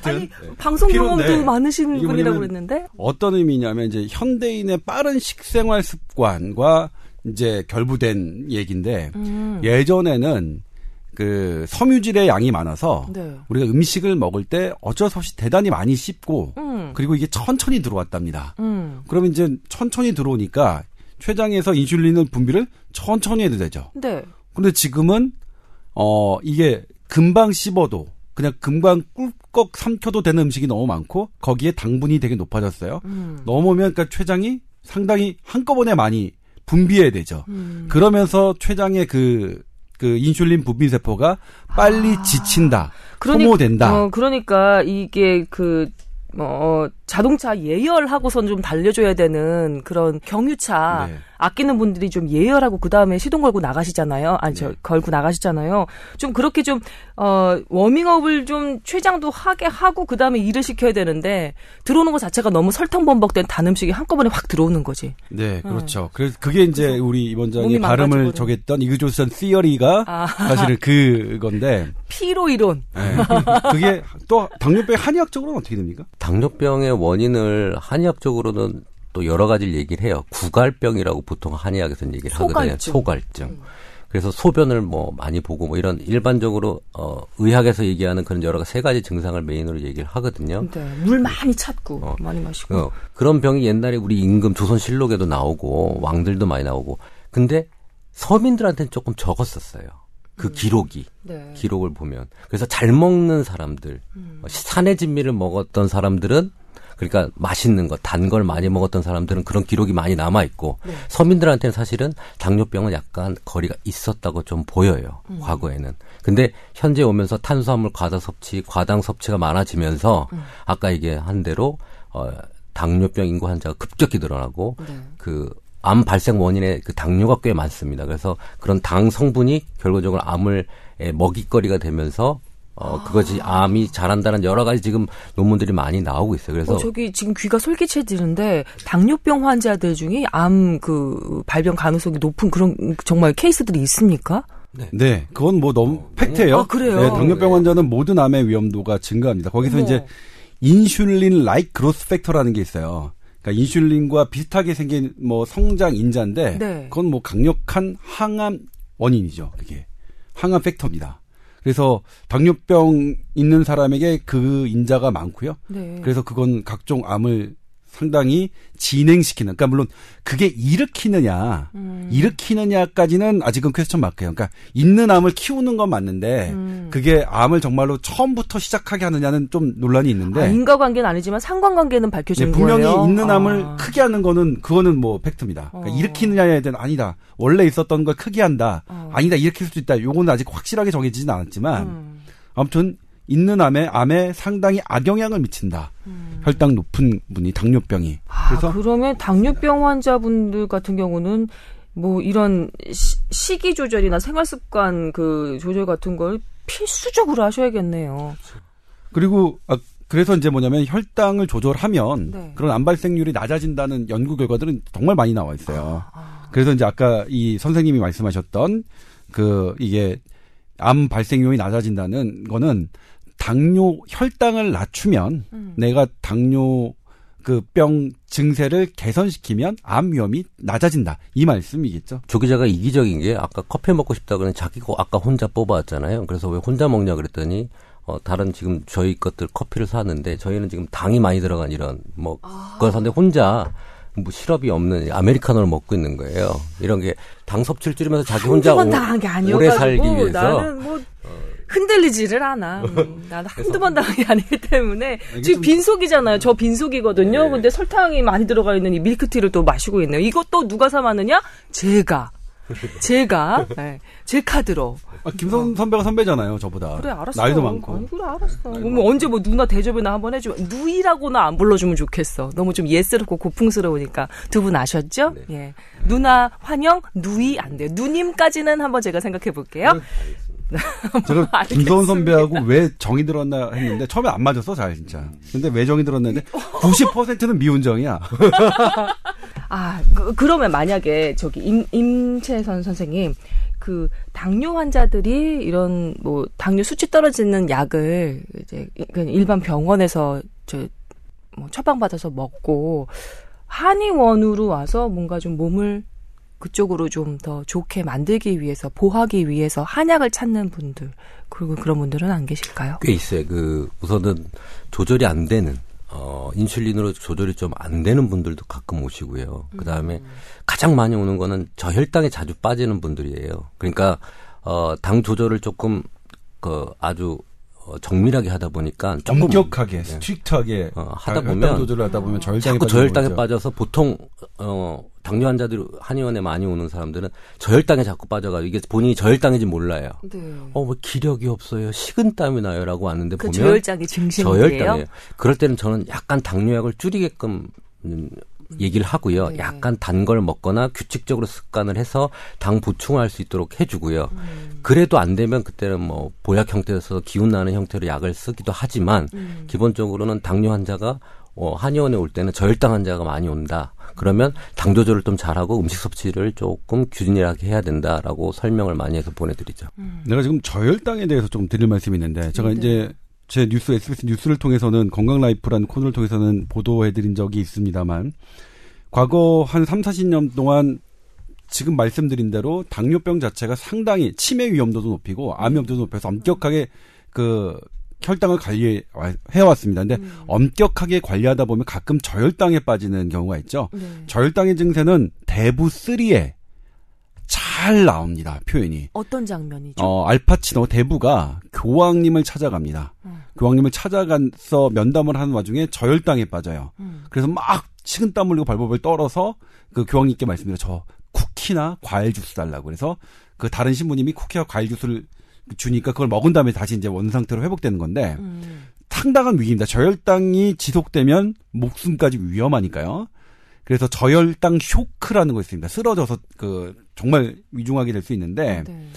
아니 네. 방송 경험도 많으신 분이라고 그랬는데 어떤 의미냐면 이제 현대인의 빠른 식생활 습관과 이제 결부된 얘기인데 음. 예전에는 그 섬유질의 양이 많아서 네. 우리가 음식을 먹을 때 어쩔 수 없이 대단히 많이 씹고 음. 그리고 이게 천천히 들어왔답니다. 음. 그러면 이제 천천히 들어오니까 췌장에서 인슐린을 분비를 천천히 해도 되죠. 네. 근데 지금은 어 이게 금방 씹어도 그냥 금방 꿀꺽 삼켜도 되는 음식이 너무 많고 거기에 당분이 되게 높아졌어요. 음. 넘으면 그러니까 췌장이 상당히 한꺼번에 많이 분비해야 되죠. 음. 그러면서 췌장의 그 그 인슐린 분비 세포가 빨리 아. 지친다, 소모된다. 어, 그러니까 이게 그 어, 자동차 예열하고선 좀 달려줘야 되는 그런 경유차 네. 아끼는 분들이 좀 예열하고 그 다음에 시동 걸고 나가시잖아요. 아니 저 네. 걸고 나가시잖아요. 좀 그렇게 좀 어, 워밍업을 좀 최장도 하게 하고 그 다음에 일을 시켜야 되는데 들어오는 것 자체가 너무 설탕범벅된 단 음식이 한꺼번에 확 들어오는 거지. 네, 그렇죠. 어. 그래서 그게 이제 우리 이원장이 발음을 적했던 이그조선 시어리가 아. 사실은 그건데 피로 이론. 네. 그게 또 당뇨병 한의학적으로는 어떻게 됩니까? 당뇨병의 원인을 한의학적으로는 또 여러 가지를 얘기를 해요. 구갈병이라고 보통 한의학에서는 얘기를 소갈증. 하거든요. 소갈증. 음. 그래서 소변을 뭐 많이 보고 뭐 이런 일반적으로 어 의학에서 얘기하는 그런 여러 세 가지 증상을 메인으로 얘기를 하거든요. 네, 물 많이 찾고 어, 많이 마시고 어, 그런 병이 옛날에 우리 임금 조선실록에도 나오고 왕들도 많이 나오고 근데 서민들한테는 조금 적었었어요. 그 음. 기록이 네. 기록을 보면 그래서 잘 먹는 사람들 음. 산의 진미를 먹었던 사람들은 그러니까 맛있는 것, 단 걸 많이 먹었던 사람들은 그런 기록이 많이 남아 있고 네. 서민들한테는 사실은 당뇨병은 약간 거리가 있었다고 좀 보여요. 음. 과거에는. 근데 현재 오면서 탄수화물 과다 섭취, 과당 섭취가 많아지면서 음. 아까 얘기한 대로 어 당뇨병 인구 환자가 급격히 늘어나고 네. 그암 발생 원인의 그 당뇨가 꽤 많습니다. 그래서 그런 당 성분이 결과적으로 암을 먹이거리가 되면서 어, 그것이 암이 자란다는 여러 가지 지금 논문들이 많이 나오고 있어요. 그래서. 어, 저기 지금 귀가 솔깃해지는데 당뇨병 환자들 중에 암 그 발병 가능성이 높은 그런 정말 케이스들이 있습니까? 네. 네. 그건 뭐 너무 어, 팩트예요. 아, 그래요? 네, 당뇨병 환자는 모든 암의 위험도가 증가합니다. 거기서 어머. 이제 인슐린 라이크 그로스 팩터라는 게 있어요. 그러니까 인슐린과 비슷하게 생긴 뭐 성장 인자인데 네. 그건 뭐 강력한 항암 원인이죠. 그게 항암 팩터입니다. 그래서 당뇨병 있는 사람에게 그 인자가 많고요. 네. 그래서 그건 각종 암을 상당히 진행시키는. 그러니까 물론 그게 일으키느냐, 음. 일으키느냐까지는 아직은 퀘스천 마크예요. 그러니까 있는 암을 키우는 건 맞는데 음. 그게 암을 정말로 처음부터 시작하게 하느냐는 좀 논란이 있는데. 아, 인과관계는 아니지만 상관관계는 밝혀지는 네, 분명히 거예요. 분명히 있는 암을 아. 크게 하는 거는 그거는 뭐 팩트입니다. 그러니까 어. 일으키느냐에 대한 아니다. 원래 있었던 걸 크게 한다. 어. 아니다. 일으킬 수도 있다. 요거는 아직 확실하게 정해지진 않았지만 음. 아무튼 있는 암에 암에 상당히 악영향을 미친다. 음. 혈당 높은 분이 당뇨병이. 아, 그래서 그러면 당뇨병 환자분들 같은 경우는 뭐 이런 시, 기 조절이나 생활 습관 그 조절 같은 걸 필수적으로 하셔야겠네요. 그리고 아, 그래서 이제 뭐냐면 혈당을 조절하면 네. 그런 암 발생률이 낮아진다는 연구 결과들은 정말 많이 나와 있어요. 아. 그래서 이제 아까 이 선생님이 말씀하셨던 그 이게 암 발생률이 낮아진다는 거는 당뇨 혈당을 낮추면 음. 내가 당뇨 그 병 증세를 개선시키면 암 위험이 낮아진다. 이 말씀이겠죠. 조 기자가 이기적인 게 아까 커피 먹고 싶다 그러는 자기가 아까 혼자 뽑아왔잖아요. 그래서 왜 혼자 먹냐 그랬더니 어, 다른 지금 저희 것들 커피를 사는데 저희는 지금 당이 많이 들어간 이런 뭐 아. 그걸 사는데 혼자 뭐 시럽이 없는 아메리카노를 먹고 있는 거예요. 이런 게 당 섭취를 줄이면서 자기 혼자 오, 오래 살기 위해서 나는 뭐 흔들리지를 않아. 음, 나는 한두 번 당한 게 아니기 때문에 지금 빈속이잖아요. 저 빈속이거든요. 네. 근데 설탕이 많이 들어가 있는 이 밀크티를 또 마시고 있네요. 이것도 누가 사 맞느냐? 제가. 제가 네, 제 카드로. 아, 김선 선배가 선배잖아요, 저보다. 그래, 알았어. 나이도 많고. 아니, 그래, 알았어. 뭐 언제 뭐 누나 대접이나 한번 해줘. 누이라고나 안 불러주면 좋겠어. 너무 좀 예스럽고 고풍스러우니까. 두 분 아셨죠? 네. 예. 누나 환영, 누이 안 돼요. 누님까지는 한번 제가 생각해 볼게요. 네, 제가 김서원 선배하고 왜 정이 들었나 했는데 처음에 안 맞았어 잘 진짜. 근데 왜 정이 들었는데 90%는 미운정이야. 아 그, 러면 만약에 저기 임, 임채선 선생님 그 당뇨 환자들이 이런 뭐 당뇨 수치 떨어지는 약을 이제 일반 병원에서 저 뭐 처방 받아서 먹고 한의원으로 와서 뭔가 좀 몸을 그쪽으로 좀 더 좋게 만들기 위해서 보하기 위해서 한약을 찾는 분들 그리고 그런 분들은 안 계실까요? 꽤 있어요. 그 우선은 조절이 안 되는 어, 인슐린으로 조절이 좀 안 되는 분들도 가끔 오시고요. 그 다음에 음. 가장 많이 오는 거는 저혈당에 자주 빠지는 분들이에요. 그러니까, 어, 당 조절을 조금, 그, 아주, 어, 정밀하게 하다 보니까 조금 엄격하게 네. strict하게 어, 하다 보면 조절을 하다 보면 저혈당에 자꾸 저혈당에 빠져서 보통 어 당뇨 환자들이 한의원에 많이 오는 사람들은 저혈당에 자꾸 빠져가지고 이게 본인이 저혈당인지 몰라요. 네. 어, 뭐 기력이 없어요. 식은땀이 나요라고 왔는데 그 보면 저혈당이 증상이에요. 저혈당이에요. 그럴 때는 저는 약간 당뇨약을 줄이게끔 음, 얘기를 하고요. 네. 약간 단 걸 먹거나 규칙적으로 습관을 해서 당 보충할 수 있도록 해주고요. 음. 그래도 안 되면 그때는 뭐 보약 형태에서 기운 나는 형태로 약을 쓰기도 하지만 음. 기본적으로는 당뇨 환자가 어, 한의원에 올 때는 저혈당 환자가 많이 온다. 그러면 당 조절을 좀 잘하고 음식 섭취를 조금 균일하게 해야 된다라고 설명을 많이 해서 보내드리죠. 음. 내가 지금 저혈당에 대해서 좀 드릴 말씀이 있는데 제가 네. 이제 제 뉴스 SBS 뉴스를 통해서는 건강 라이프라는 코너를 통해서는 보도해드린 적이 있습니다만 과거 한 3, 40년 동안 지금 말씀드린 대로 당뇨병 자체가 상당히 치매 위험도도 높이고 암 위험도도 높여서 엄격하게 그 혈당을 관리해 왔습니다. 근데 음. 엄격하게 관리하다 보면 가끔 저혈당에 빠지는 경우가 있죠. 네. 저혈당의 증세는 대부 3에 잘 나옵니다. 표현이. 어떤 장면이죠? 어, 알파치노 대부가 교황님을 찾아갑니다. 음. 교황님을 찾아가서 면담을 하는 와중에 저혈당에 빠져요. 음. 그래서 막 식은땀 흘리고 발버벌 떨어서 그 교황님께 말씀드려 저 쿠키나 과일 주스 달라고 그래서 그 다른 신부님이 쿠키와 과일 주스를 주니까 그걸 먹은 다음에 다시 이제 원 상태로 회복되는 건데 음. 상당한 위기입니다. 저혈당이 지속되면 목숨까지 위험하니까요. 그래서 저혈당 쇼크라는 거 있습니다. 쓰러져서 그 정말 위중하게 될 수 있는데 네.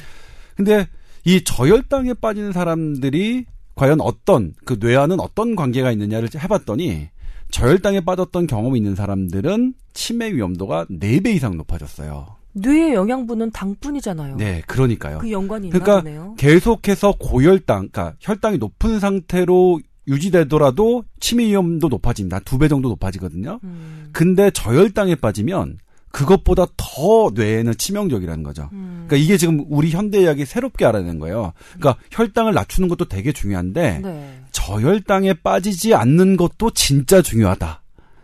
근데 이 저혈당에 빠지는 사람들이 과연 어떤 그 뇌와는 어떤 관계가 있느냐를 해봤더니 저혈당에 빠졌던 경험이 있는 사람들은 치매 위험도가 4배 이상 높아졌어요. 뇌의 영양분은 당뿐이잖아요. 네, 그러니까요. 그 연관이 그러니까 보네요. 계속해서 고혈당, 그러니까 혈당이 높은 상태로 유지되더라도 치매 위험도 높아집니다. 두 배 정도 높아지거든요. 음. 근데 저혈당에 빠지면 그것보다 더 뇌에는 치명적이라는 거죠. 음. 그러니까 이게 지금 우리 현대의학이 새롭게 알아낸 거예요. 그러니까 혈당을 낮추는 것도 되게 중요한데 네. 저혈당에 빠지지 않는 것도 진짜 중요하다.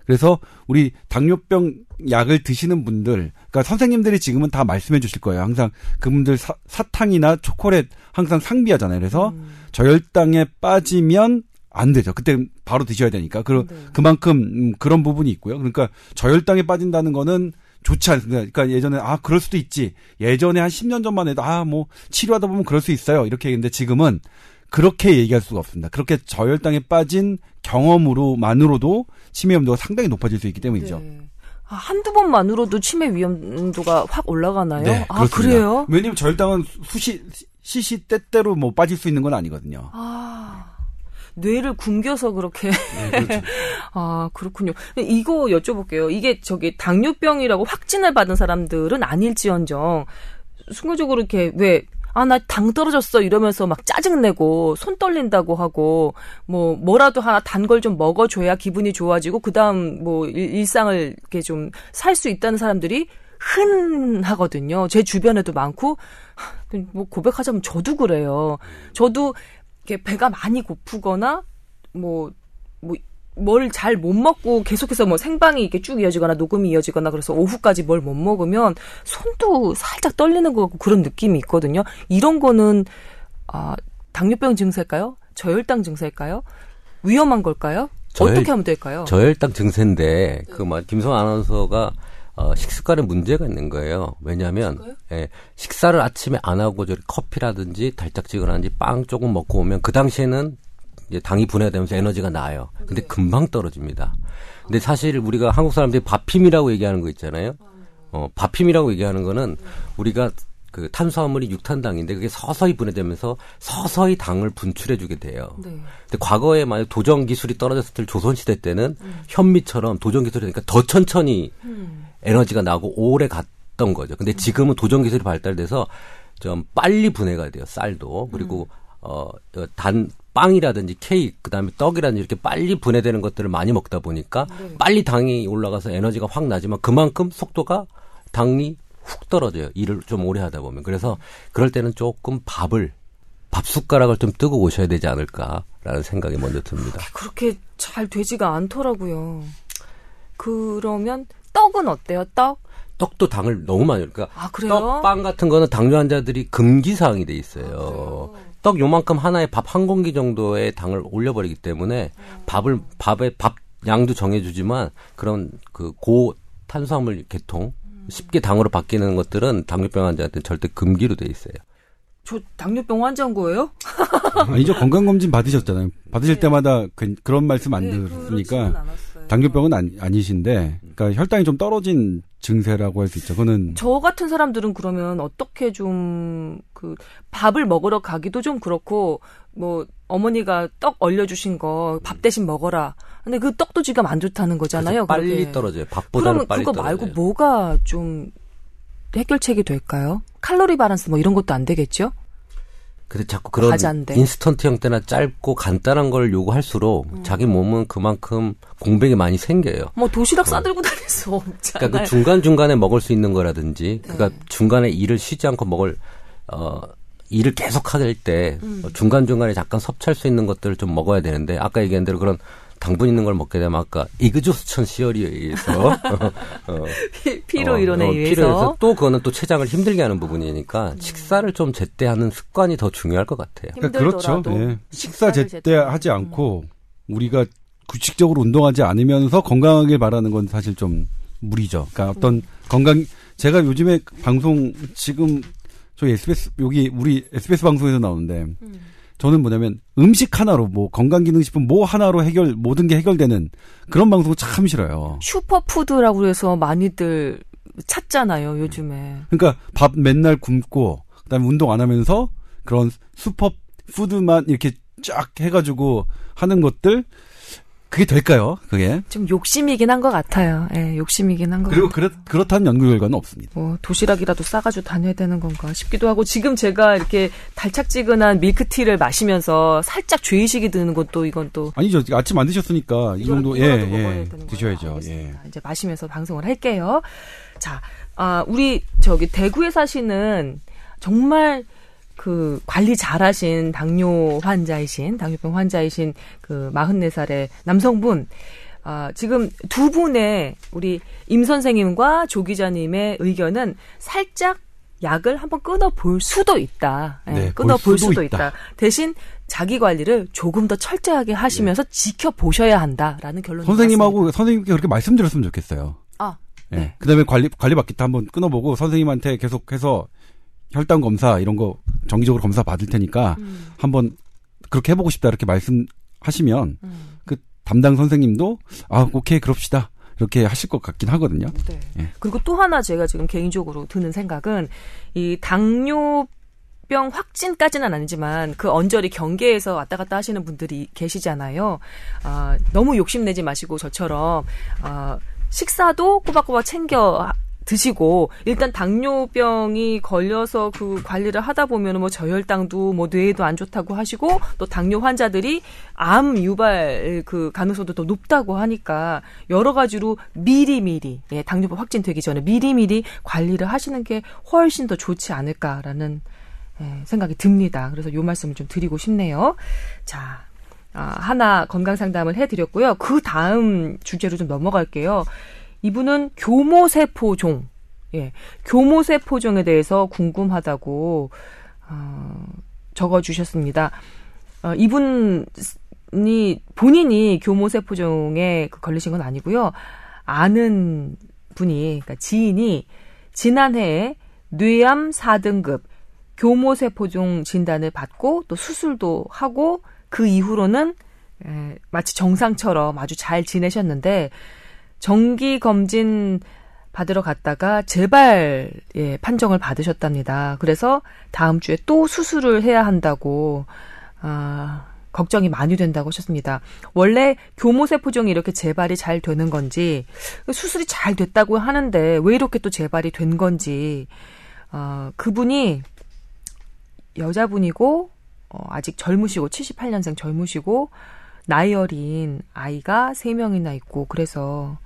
그래서 우리 당뇨병 약을 드시는 분들, 그러니까 선생님들이 지금은 다 말씀해 주실 거예요. 항상 그분들 사, 탕이나 초콜릿 항상 상비하잖아요. 그래서 음. 저혈당에 빠지면 안 되죠. 그때 바로 드셔야 되니까. 그, 네. 그만큼 음, 그런 부분이 있고요. 그러니까 저혈당에 빠진다는 거는 좋지 않습니다. 그러니까 예전에 아 그럴 수도 있지. 예전에 한 10년 전만 해도 아 뭐 치료하다 보면 그럴 수 있어요. 이렇게 했는데 지금은 그렇게 얘기할 수가 없습니다. 그렇게 저혈당에 빠진 경험으로만으로도 치매 위험도가 상당히 높아질 수 있기 때문이죠. 네. 아, 한두 번만으로도 치매 위험도가 확 올라가나요? 네, 아, 그래요? 왜냐면 저혈당은 수시, 시시 때때로 뭐 빠질 수 있는 건 아니거든요. 아. 뇌를 굶겨서 그렇게. 네, 그렇죠. 아, 그렇군요. 이거 여쭤볼게요. 이게 저기 당뇨병이라고 확진을 받은 사람들은 아닐지언정 순간적으로 이렇게 왜 아, 나 당 떨어졌어 이러면서 막 짜증내고 손 떨린다고 하고 뭐 뭐라도 하나 단 걸 좀 먹어줘야 기분이 좋아지고 그 다음 뭐 일 상을 이렇게 좀 살 수 있다는 사람들이 흔하거든요. 제 주변에도 많고 뭐 고백하자면 저도 그래요. 저도 이렇게 배가 많이 고프거나 뭐 뭘 잘 못 먹고 계속해서 뭐 생방이 이렇게 쭉 이어지거나 녹음이 이어지거나 그래서 오후까지 뭘 못 먹으면 손도 살짝 떨리는 것 같고 그런 느낌이 있거든요. 이런 거는 아 당뇨병 증세일까요? 저혈당 증세일까요? 위험한 걸까요? 저혈, 어떻게 하면 될까요? 저혈당 증세인데 그말 김성 아나운서가 어, 식습관에 문제가 있는 거예요. 왜냐하면 예, 식사를 아침에 안 하고 저기 커피라든지 달짝지근한지 빵 조금 먹고 오면 그 당시에는 이제 당이 분해되면서 에너지가 나요. 근데 네. 금방 떨어집니다. 근데 사실 우리가 한국 사람들이 밥힘이라고 얘기하는 거 있잖아요. 어, 밥힘이라고 얘기하는 거는 우리가 그 탄수화물이 육탄당인데 그게 서서히 분해되면서 서서히 당을 분출해주게 돼요. 네. 근데 과거에 만약 도전 기술이 떨어졌을 때 조선시대 때는 음. 현미처럼 도전 기술이 되니까 더 천천히 음. 에너지가 나고 오래 갔던 거죠. 근데 지금은 도전 기술이 발달돼서 좀 빨리 분해가 돼요. 쌀도 그리고 음. 어 단 빵이라든지 케이크, 그다음에 떡이라든지 이렇게 빨리 분해되는 것들을 많이 먹다 보니까 네. 빨리 당이 올라가서 에너지가 확 나지만 그만큼 속도가 당이 훅 떨어져요. 일을 좀 오래 하다 보면. 그래서 그럴 때는 조금 밥을 밥 숟가락을 좀 뜨고 오셔야 되지 않을까라는 생각이 먼저 듭니다. 그렇게 잘 되지가 않더라고요. 그러면 떡은 어때요? 떡? 떡도 당을 너무 많이 그러니까 아, 떡빵 같은 거는 당뇨 환자들이 금기 사항이 돼 있어요. 아, 떡 요만큼 하나에 밥 한 공기 정도의 당을 올려버리기 때문에 밥을 밥에 밥 양도 정해주지만 그런 그 고 탄수화물 계통 쉽게 당으로 바뀌는 것들은 당뇨병 환자한테 절대 금기로 돼 있어요. 저 당뇨병 환자인 거예요? 아니죠 건강검진 받으셨잖아요. 받으실 네. 때마다 그, 런 말씀 안 네, 들었으니까 당뇨병은 아니, 아니신데, 그러니까 혈당이 좀 떨어진 증세라고 할 수 있죠. 그거는 저 같은 사람들은 그러면 어떻게 좀 그 밥을 먹으러 가기도 좀 그렇고 뭐 어머니가 떡 얼려 주신 거 밥 대신 먹어라. 근데 그 떡도 지금 안 좋다는 거잖아요. 빨리 그렇게. 떨어져요. 밥보다는 빨리 그거 말고 뭐가 좀 해결책이 될까요? 칼로리 바란스 뭐 이런 것도 안 되겠죠? 근데 자꾸 그런 과자인데. 인스턴트 형태나 짧고 간단한 걸 요구할수록 음. 자기 몸은 그만큼 공백이 많이 생겨요. 뭐 도시락 어. 싸들고 다닐 수 없잖아요. 그러니까 그 중간 중간에 먹을 수 있는 거라든지, 네. 그러니까 중간에 일을 쉬지 않고 먹을 어 일을 계속 할때 음. 중간 중간에 잠깐 섭취할 수 있는 것들을 좀 먹어야 되는데 아까 얘기한 대로 그런 당분 있는 걸 먹게 되면 아까 이그조스천 시열에 의해서 어, 피로 이론에 어, 의해서 피로에서 또 그거는 또 췌장을 힘들게 하는 부분이니까 음. 식사를 좀 제때하는 습관이 더 중요할 것 같아요. 그러니까 그렇죠. 네. 식사 제때하지 않고 음. 우리가 규칙적으로 운동하지 않으면서 건강하게 바라는 건 사실 좀 무리죠. 그러니까 어떤 음. 건강 제가 요즘에 방송 지금 저희 SBS 여기 우리 SBS 방송에서 나오는데 음. 저는 뭐냐면 음식 하나로 뭐 건강기능식품 뭐 하나로 해결 모든 게 해결되는 그런 방송 참 싫어요. 슈퍼푸드라고 해서 많이들 찾잖아요 요즘에. 그러니까 밥 맨날 굶고 그다음에 운동 안 하면서 그런 슈퍼푸드만 이렇게 쫙 해가지고 하는 것들 그게 될까요? 그게? 좀 욕심이긴 한 것 같아요. 예, 욕심이긴 한것 같아요. 그리고 그렇, 그렇다는 연구 결과는 없습니다. 뭐, 도시락이라도 싸가지고 다녀야 되는 건가 싶기도 하고, 지금 제가 이렇게 달착지근한 밀크티를 마시면서 살짝 죄의식이 드는 것도 이건 또. 아니죠. 아침 안 드셨으니까 이 정도, 예, 예. 드셔야죠. 예. 이제 마시면서 방송을 할게요. 자, 아, 우리 저기 대구에 사시는 정말 그 관리 잘하신 당뇨 환자이신 당뇨병 환자이신 그 44살의 남성분 아, 지금 두 분의 우리 임 선생님과 조 기자님의 의견은 살짝 약을 한번 끊어 볼 수도 있다. 예, 네, 끊어 볼 수도, 수도 있다. 있다. 대신 자기 관리를 조금 더 철저하게 하시면서 네. 지켜 보셔야 한다라는 결론. 선생님하고 나왔습니다. 선생님께 그렇게 말씀드렸으면 좋겠어요. 아, 네. 네. 그다음에 관리 관리 받기 때 한번 끊어보고 선생님한테 계속해서 혈당 검사 이런 거 정기적으로 검사 받을 테니까 음. 한번 그렇게 해보고 싶다 이렇게 말씀하시면 음. 그 담당 선생님도 아 오케이 그럽시다 이렇게 하실 것 같긴 하거든요. 네. 예. 그리고 또 하나 제가 지금 개인적으로 드는 생각은 이 당뇨 병 확진까지는 아니지만 그 언저리 경계에서 왔다 갔다 하시는 분들이 계시잖아요. 아, 너무 욕심내지 마시고 저처럼 아, 식사도 꼬박꼬박 챙겨 드시고 일단 당뇨병이 걸려서 그 관리를 하다 보면은 뭐 저혈당도 뭐 뇌에도 안 좋다고 하시고 또 당뇨 환자들이 암 유발 그 가능성도 더 높다고 하니까 여러 가지로 미리미리 예, 당뇨병 확진되기 전에 미리미리 관리를 하시는 게 훨씬 더 좋지 않을까라는 예, 생각이 듭니다. 그래서 요 말씀을 좀 드리고 싶네요. 자, 아, 하나 건강 상담을 해드렸고요. 그 다음 주제로 좀 넘어갈게요. 이분은 교모세포종, 예, 교모세포종에 대해서 궁금하다고 어, 적어주셨습니다. 어, 이분이 본인이 교모세포종에 그 걸리신 건 아니고요. 아는 분이, 그러니까 지인이 지난해에 뇌암 4등급 교모세포종 진단을 받고 또 수술도 하고 그 이후로는 에, 마치 정상처럼 아주 잘 지내셨는데 정기 검진 받으러 갔다가 재발 예, 판정을 받으셨답니다. 그래서 다음 주에 또 수술을 해야 한다고 아, 걱정이 많이 된다고 하셨습니다. 원래 교모세포종이 이렇게 재발이 잘 되는 건지 수술이 잘 됐다고 하는데 왜 이렇게 또 재발이 된 건지 어, 그분이 여자분이고 어, 아직 젊으시고 78년생 젊으시고 나이 어린 아이가 3명이나 있고 그래서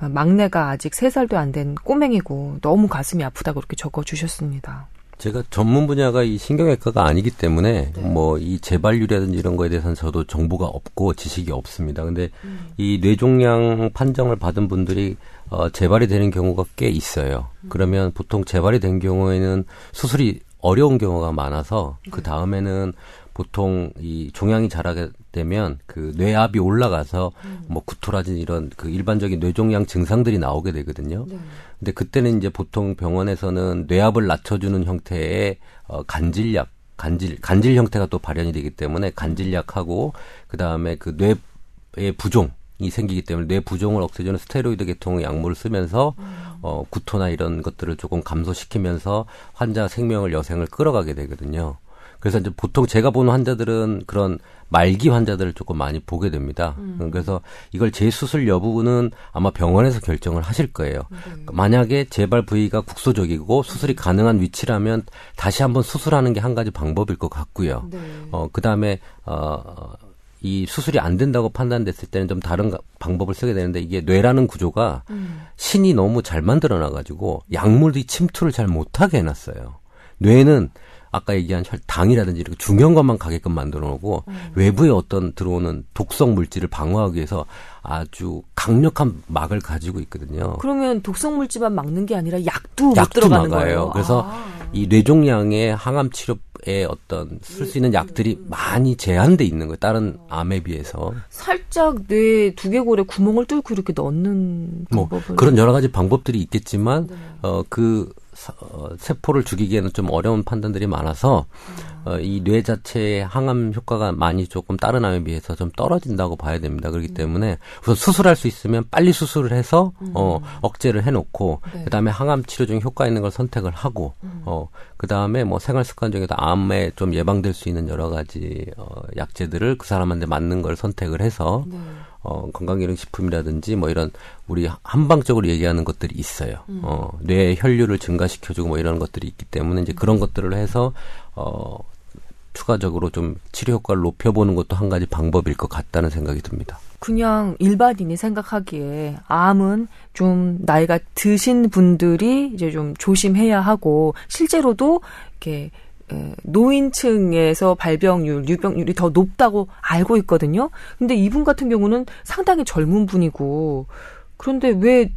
막내가 아직 3살도 안 된 꼬맹이고 너무 가슴이 아프다고 그렇게 적어 주셨습니다. 제가 전문 분야가 이 신경외과가 아니기 때문에 네. 뭐이 재발률이라든지 이런 거에 대해서는 저도 정보가 없고 지식이 없습니다. 근데 음. 이 뇌종양 판정을 받은 분들이 어 재발이 되는 경우가 꽤 있어요. 음. 그러면 보통 재발이 된 경우에는 수술이 어려운 경우가 많아서 그 다음에는 보통 이 종양이 자라게 되면 그 뇌압이 올라가서 음. 뭐 구토라든지 이런 그 일반적인 뇌종양 증상들이 나오게 되거든요. 네. 근데 그때는 이제 보통 병원에서는 뇌압을 낮춰주는 형태의 어 간질약 간질 간질 형태가 또 발현이 되기 때문에 간질약하고 그다음에 그 뇌의 부종 이 생기기 때문에 뇌 부종을 없애주는 스테로이드 계통의 약물을 쓰면서 음. 어 구토나 이런 것들을 조금 감소시키면서 환자 생명을 여생을 끌어가게 되거든요. 그래서 이제 보통 제가 보는 환자들은 그런 말기 환자들을 조금 많이 보게 됩니다. 음. 그래서 이걸 재수술 여부는 아마 병원에서 결정을 하실 거예요. 네. 만약에 재발 부위가 국소적이고 수술이 가능한 위치라면 다시 한번 수술하는 게 한 가지 방법일 것 같고요. 네. 어, 그 다음에, 어, 이 수술이 안 된다고 판단됐을 때는 좀 다른 방법을 쓰게 되는데 이게 뇌라는 구조가 음. 신이 너무 잘 만들어 놔가지고 약물이 침투를 잘 못하게 해놨어요. 뇌는 아까 얘기한 당이라든지 이렇게 중요한 것만 가게끔 만들어 놓고 음. 외부에 어떤 들어오는 독성 물질을 방어하기 위해서 아주 강력한 막을 가지고 있거든요. 그러면 독성 물질만 막는 게 아니라 약도, 약도 못 들어가는 막아요. 거예요. 그래서 아. 이 뇌종양의 항암 치료에 어떤 쓸 수 있는 약들이 많이 제한돼 있는 거예요. 다른 암에 비해서. 살짝 뇌 두개골에 구멍을 뚫고 이렇게 넣는 뭐 방법은 그런 여러 가지 방법들이 있겠지만 네. 어그 어, 세포를 죽이기에는 좀 어려운 판단들이 많아서 어, 이 뇌 자체의 항암 효과가 많이 조금 다른 암에 비해서 좀 떨어진다고 봐야 됩니다. 그렇기 때문에 우선 수술할 수 있으면 빨리 수술을 해서 어, 억제를 해놓고 네. 그다음에 항암 치료 중에 효과 있는 걸 선택을 하고 어, 그다음에 뭐 생활 습관 중에도 암에 좀 예방될 수 있는 여러 가지 어, 약제들을 그 사람한테 맞는 걸 선택을 해서 네. 어, 건강기능식품이라든지 뭐 이런 우리 한방적으로 얘기하는 것들이 있어요. 음. 어, 뇌 혈류를 증가시켜주고 뭐 이런 것들이 있기 때문에 이제 그런 것들을 해서 어, 추가적으로 좀 치료 효과를 높여보는 것도 한 가지 방법일 것 같다는 생각이 듭니다. 그냥 일반인이 생각하기에 암은 좀 나이가 드신 분들이 이제 좀 조심해야 하고 실제로도 이렇게 노인층에서 발병률, 유병률이 더 높다고 알고 있거든요. 근데 이분 같은 경우는 상당히 젊은 분이고 그런데 왜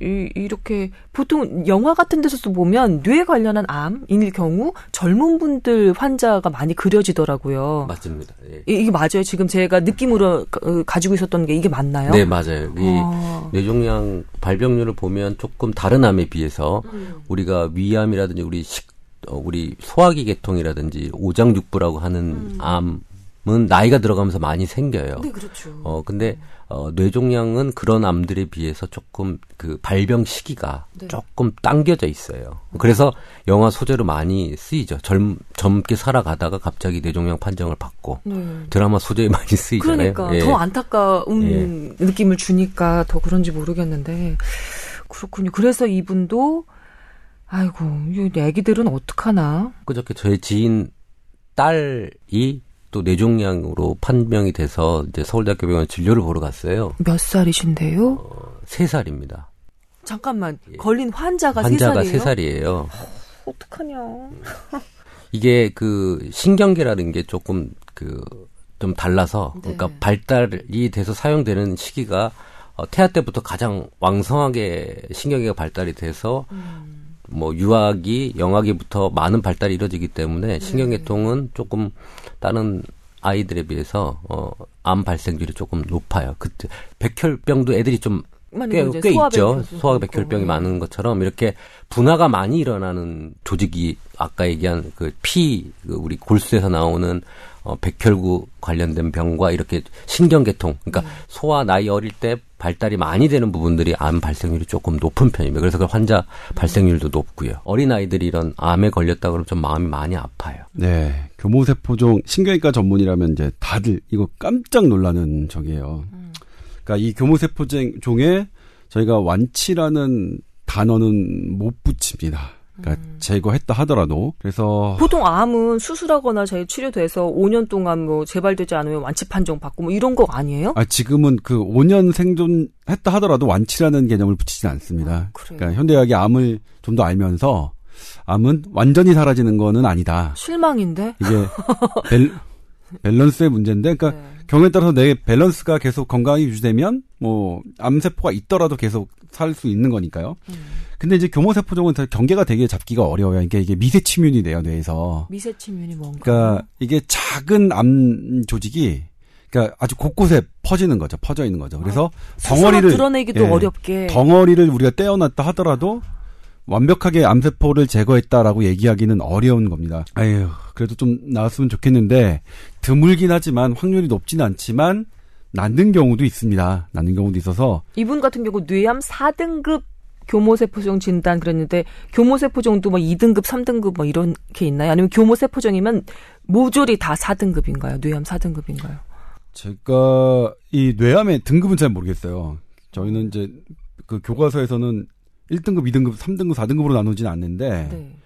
이, 이렇게 보통 영화 같은 데서도 보면 뇌 관련한 암일 경우 젊은 분들 환자가 많이 그려지더라고요. 맞습니다. 예. 이, 게 맞아요. 지금 제가 느낌으로 어, 가지고 있었던 게 이게 맞나요? 네, 맞아요. 이 아. 뇌종양 발병률을 보면 조금 다른 암에 비해서 음. 우리가 위암이라든지 우리 식 어, 우리 소화기 계통이라든지 오장육부라고 하는 음. 암은 나이가 들어가면서 많이 생겨요. 네, 그렇죠. 어, 근데 어, 뇌종양은 그런 암들에 비해서 조금 그 발병 시기가 네. 조금 당겨져 있어요. 그래서 영화 소재로 많이 쓰이죠. 젊, 젊게 살아가다가 갑자기 뇌종양 판정을 받고 네. 드라마 소재에 많이 쓰이잖아요. 그러니까 예. 더 안타까운 예. 느낌을 주니까 더 그런지 모르겠는데 그렇군요. 그래서 이분도 아이고, 이 애기들은 어떡하나? 그저께 저희 지인 딸이 또 뇌종양으로 판명이 돼서 이제 서울대학교 병원 진료를 보러 갔어요. 몇 살이신데요? 어, 3살입니다. 잠깐만, 예. 걸린 환자가, 환자가 3살이에요? 3살이에요. 어떡하냐. 이게 그 신경계라는 게 조금 그 좀 달라서 네. 그러니까 발달이 돼서 사용되는 시기가 어, 태아 때부터 가장 왕성하게 신경계가 발달이 돼서 음. 뭐 유아기, 영아기부터 많은 발달이 이루어지기 때문에 네. 신경계통은 조금 다른 아이들에 비해서 어, 암 발생률이 조금 높아요. 그때 백혈병도 애들이 좀 꽤, 꽤 있죠. 소화백혈병이 많은 것처럼 이렇게 분화가 많이 일어나는 조직이 아까 얘기한 그 피, 그 우리 골수에서 나오는 어, 백혈구 관련된 병과 이렇게 신경계통, 그러니까 음. 소아 나이 어릴 때 발달이 많이 되는 부분들이 암 발생률이 조금 높은 편입니다. 그래서 그 환자 발생률도 높고요. 어린 아이들이 이런 암에 걸렸다 그러면 좀 마음이 많이 아파요. 네, 교모세포종 신경외과 전문이라면 이제 다들 이거 깜짝 놀라는 적이에요. 음. 그러니까 이 교모세포종에 저희가 완치라는 단어는 못 붙입니다. 그러니까 음. 제거했다 하더라도 그래서 보통 암은 수술하거나 제 치료돼서 5년 동안 뭐 재발되지 않으면 완치 판정 받고 뭐 이런 거 아니에요? 아 지금은 그 5년 생존했다 하더라도 완치라는 개념을 붙이진 않습니다. 아, 그러니까 현대의학이 암을 좀 더 알면서 암은 완전히 사라지는 거는 아니다. 실망인데 이게 밸, 밸런스의 문제인데, 그러니까 네. 경우에 따라서 내 밸런스가 계속 건강히 유지되면 뭐 암세포가 있더라도 계속 살 수 있는 거니까요. 음. 근데 이제 교모세포종은 경계가 되게 잡기가 어려워요. 이게 이게 미세침윤이 돼요 뇌에서. 미세침윤이 뭔가? 그러니까 이게 작은 암 조직이 그러니까 아주 곳곳에 퍼지는 거죠. 퍼져 있는 거죠. 그래서 아, 덩어리를 드러내기도 예, 어렵게 덩어리를 우리가 떼어놨다 하더라도 완벽하게 암세포를 제거했다라고 얘기하기는 어려운 겁니다. 아유, 그래도 좀 나왔으면 좋겠는데 드물긴 하지만 확률이 높지는 않지만 낫는 경우도 있습니다. 낫는 경우도 있어서 이분 같은 경우 뇌암 4등급 교모세포종 진단 그랬는데 교모세포종도 뭐 2등급, 3등급 뭐 이런 게 있나요? 아니면 교모세포종이면 모조리 다 4등급인가요? 뇌암 4등급인가요? 제가 이 뇌암의 등급은 잘 모르겠어요. 저희는 이제 그 교과서에서는 1등급, 2등급, 3등급, 4등급으로 나누지는 않는데 네.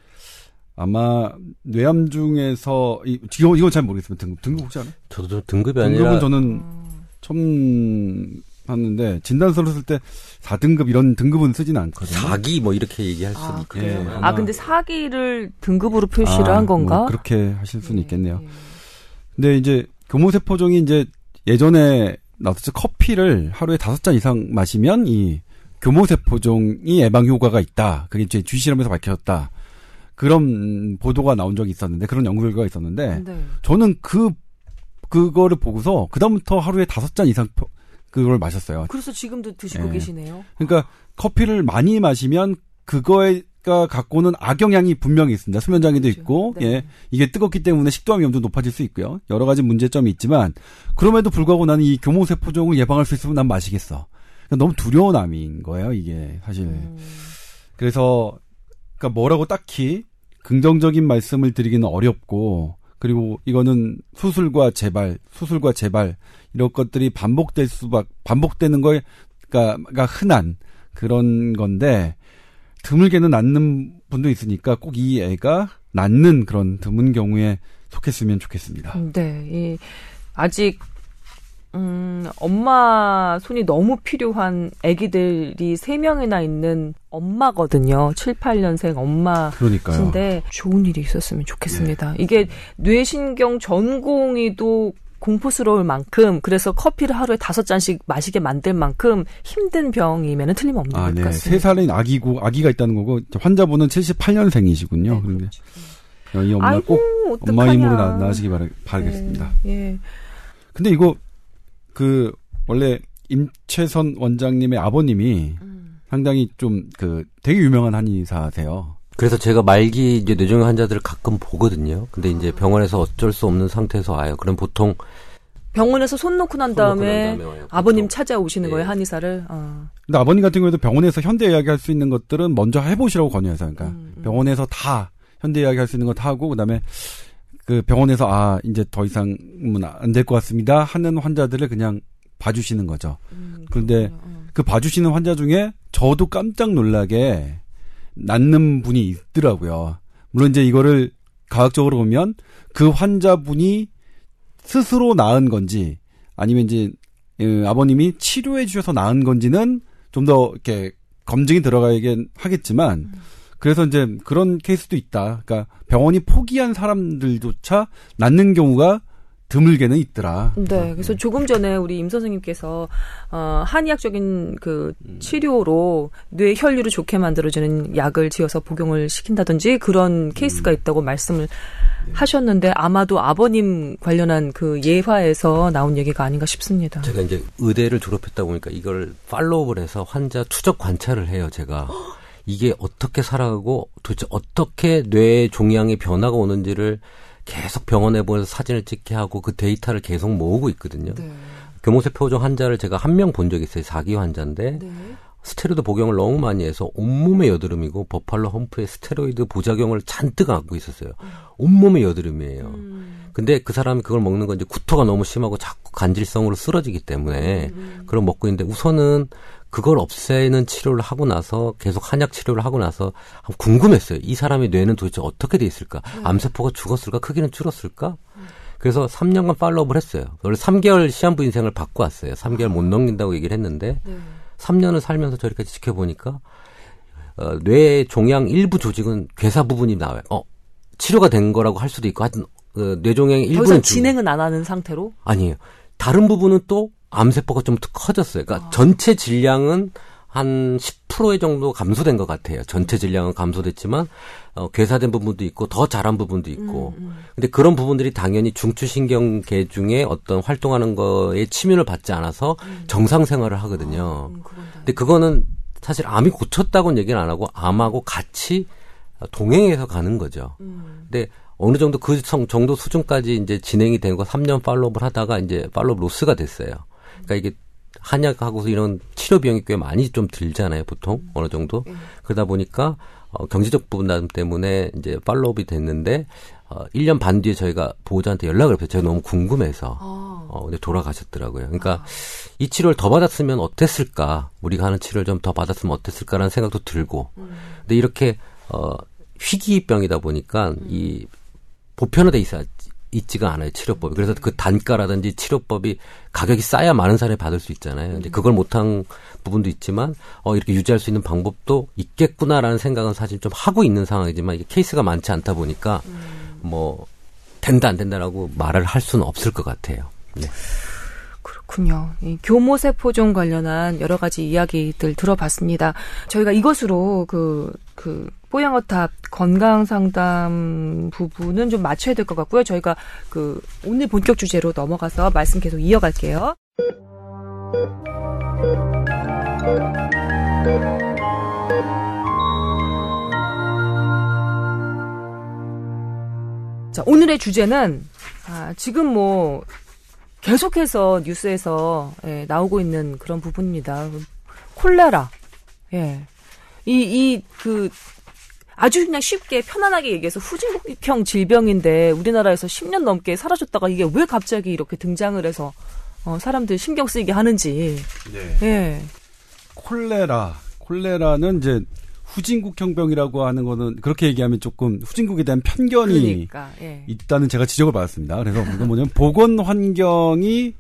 아마 뇌암 중에서 이 이거 잘 모르겠습니다. 등급 등급 혹시 아나요? 저도 등급이 아니라 등급은 저는 음. 처음 봤는데 진단서를 쓸 때 4등급 이런 등급은 쓰지는 않거든요. 4기 뭐 이렇게 얘기할 수는 아, 있겠네요. 예, 아 근데 4기를 등급으로 표시를 아, 한 건가? 뭐 그렇게 하실 수는 네, 있겠네요. 네. 근데 이제 교모세포종이 이제 예전에 나왔었죠. 커피를 하루에 다섯 잔 이상 마시면 이 교모세포종이 예방 효과가 있다. 그게 이제 주실험에서 밝혀졌다. 그런 보도가 나온 적이 있었는데 그런 연구 결과가 있었는데 네. 저는 그 그거를 보고서 그다음부터 하루에 다섯 잔 이상 그걸 마셨어요. 그래서 지금도 드시고 예. 계시네요. 그러니까 커피를 많이 마시면 그거가 갖고는 악영향이 분명히 있습니다. 수면 장애도 그렇죠. 있고, 네. 예. 이게 뜨겁기 때문에 식도암 위험도 높아질 수 있고요. 여러 가지 문제점이 있지만, 그럼에도 불구하고 나는 이 교모세포종을 예방할 수 있으면 난 마시겠어. 그러니까 너무 두려운 암인 거예요, 이게, 사실. 음. 그래서, 그러니까 뭐라고 딱히 긍정적인 말씀을 드리기는 어렵고, 그리고 이거는 수술과 재발, 수술과 재발 이런 것들이 반복될 수밖 반복되는 거가 가 흔한 그런 건데 드물게는 낫는 분도 있으니까 꼭 이 애가 낫는 그런 드문 경우에 속했으면 좋겠습니다. 네, 이 아직 음, 엄마 손이 너무 필요한 아기들이 세명이나 있는 엄마거든요. 7, 8년생 엄마인데 좋은 일이 있었으면 좋겠습니다. 네. 이게 뇌신경 전공의도 공포스러울 만큼 그래서 커피를 하루에 다섯 잔씩 마시게 만들 만큼 힘든 병이면 틀림없는 아, 것 네. 같습니다. 세 살인 아기고 아기가 있다는 거고 환자분은 78년생이시군요. 네, 그런데 그렇죠. 이 엄마 아이고, 꼭 어떡하냐. 엄마 힘으로 나, 나시기 바라, 바라겠습니다. 네, 예. 근데 이거 그 원래 임채선 원장님의 아버님이 음. 상당히 좀 그 되게 유명한 한의사세요. 그래서 제가 말기 이제 뇌종양 환자들을 가끔 보거든요. 근데 이제 아. 병원에서 어쩔 수 없는 상태에서 와요. 그럼 보통 병원에서 손 놓고 난 다음에, 놓고 난 다음에 아버님 찾아오시는 네. 거예요 한의사를. 어. 근데 아버님 같은 경우에도 병원에서 현대 이야기 할 수 있는 것들은 먼저 해보시라고 권유해서 그러니까 음, 음. 병원에서 다 현대 이야기 할 수 있는 거 다 하고 그다음에 그 병원에서 아 이제 더 이상은 안 될 것 같습니다 하는 환자들을 그냥 봐주시는 거죠. 음, 그런데 음. 그 봐주시는 환자 중에 저도 깜짝 놀라게 낫는 분이 있더라고요. 물론 이제 이거를 과학적으로 보면 그 환자분이 스스로 나은 건지 아니면 이제 그 아버님이 치료해 주셔서 나은 건지는 좀 더 이렇게 검증이 들어가야긴 하겠지만 그래서 이제 그런 케이스도 있다. 그러니까 병원이 포기한 사람들조차 낫는 경우가 드물게는 있더라. 네, 그래서 조금 전에 우리 임 선생님께서 어, 한의학적인 그 치료로 뇌 혈류를 좋게 만들어주는 약을 지어서 복용을 시킨다든지 그런 케이스가 음. 있다고 말씀을 하셨는데 아마도 아버님 관련한 그 예화에서 나온 얘기가 아닌가 싶습니다. 제가 이제 의대를 졸업했다 보니까 이걸 follow를 해서 환자 추적 관찰을 해요, 제가. 이게 어떻게 살아가고 도대체 어떻게 뇌 종양의 변화가 오는지를 계속 병원에 보내서 사진을 찍게 하고 그 데이터를 계속 모으고 있거든요. 네. 교모세포종 환자를 제가 한 명 본 적이 있어요. 4기 환자인데 네. 스테로이드 복용을 너무 많이 해서 온몸에 여드름이고 버팔로 험프에 스테로이드 부작용을 잔뜩 안고 있었어요. 온몸에 여드름이에요. 음. 근데 그 사람이 그걸 먹는 건 이제 구토가 너무 심하고 자꾸 간질성으로 쓰러지기 때문에 음. 음. 그걸 먹고 있는데 우선은 그걸 없애는 치료를 하고 나서 계속 한약 치료를 하고 나서 궁금했어요. 이 사람의 뇌는 도대체 어떻게 돼 있을까? 음. 암세포가 죽었을까? 크기는 줄었을까? 음. 그래서 3년간 팔로업을 했어요. 원래 3개월 시한부 인생을 받고 왔어요. 3개월 못 넘긴다고 얘기를 했는데 네. 3년을 살면서 저렇게 지켜보니까 어, 뇌 종양 일부 조직은 괴사 부분이 나와요. 어, 치료가 된 거라고 할 수도 있고 하여튼 어, 뇌종양의 일부는 진행은 안 하는 상태로? 아니에요. 다른 부분은 또 암세포가 좀더 커졌어요. 그러니까 아. 전체 질량은 한 10%의 정도 감소된 것 같아요. 전체 질량은 감소됐지만 어, 괴사된 부분도 있고 더 자란 부분도 있고. 음, 음. 근데 그런 부분들이 당연히 중추신경계 중에 어떤 활동하는 거에 침윤을 받지 않아서 음. 정상 생활을 하거든요. 아, 음, 근데 그거는 사실 암이 고쳤다고는 얘기는 안 하고 암하고 같이 동행해서 가는 거죠. 음. 근데 어느 정도 그 정도 수준까지 이제 진행이 된 거 3년 팔로업을 하다가 이제 팔로업 로스가 됐어요. 그러니까 이게 한약하고서 이런 치료 비용이 꽤 많이 좀 들잖아요, 보통 음. 어느 정도. 음. 그러다 보니까 어, 경제적 부분 때문에 이제 팔로업이 됐는데 어, 1년 반 뒤에 저희가 보호자한테 연락을 했어요. 제가 너무 궁금해서. 아. 어, 근데 돌아가셨더라고요. 그러니까 아. 이 치료를 더 받았으면 어땠을까? 우리가 하는 치료를 좀 더 받았으면 어땠을까라는 생각도 들고. 음. 근데 이렇게 어 희귀병이다 보니까 음. 이 보편화돼 있어 있지가 않아요 치료법이 그래서 그 단가라든지 치료법이 가격이 싸야 많은 사람이 받을 수 있잖아요 근데 그걸 못한 부분도 있지만 어 이렇게 유지할 수 있는 방법도 있겠구나라는 생각은 사실 좀 하고 있는 상황이지만 이게 케이스가 많지 않다 보니까 뭐 된다 안 된다라고 말을 할 수는 없을 것 같아요 네. 그렇군요. 이 교모세포종 관련한 여러 가지 이야기들 들어봤습니다. 저희가 이것으로 그, 그, 뽀양어탑 건강 상담 부분은 좀 맞춰야 될 것 같고요. 저희가 그, 오늘 본격 주제로 넘어가서 말씀 계속 이어갈게요. 자, 오늘의 주제는, 아, 지금 뭐, 계속해서 뉴스에서 예, 나오고 있는 그런 부분입니다. 콜레라. 예. 이, 이, 그, 아주 그냥 쉽게 편안하게 얘기해서 후진국형 질병인데 우리나라에서 10년 넘게 사라졌다가 이게 왜 갑자기 이렇게 등장을 해서 어, 사람들 신경 쓰이게 하는지. 네. 예. 콜레라. 콜레라는 이제 후진국형 병이라고 하는 거는 그렇게 얘기하면 조금 후진국에 대한 편견이 그러니까, 예. 있다는 제가 지적을 받았습니다. 그래서 이건 뭐냐면 보건 환경이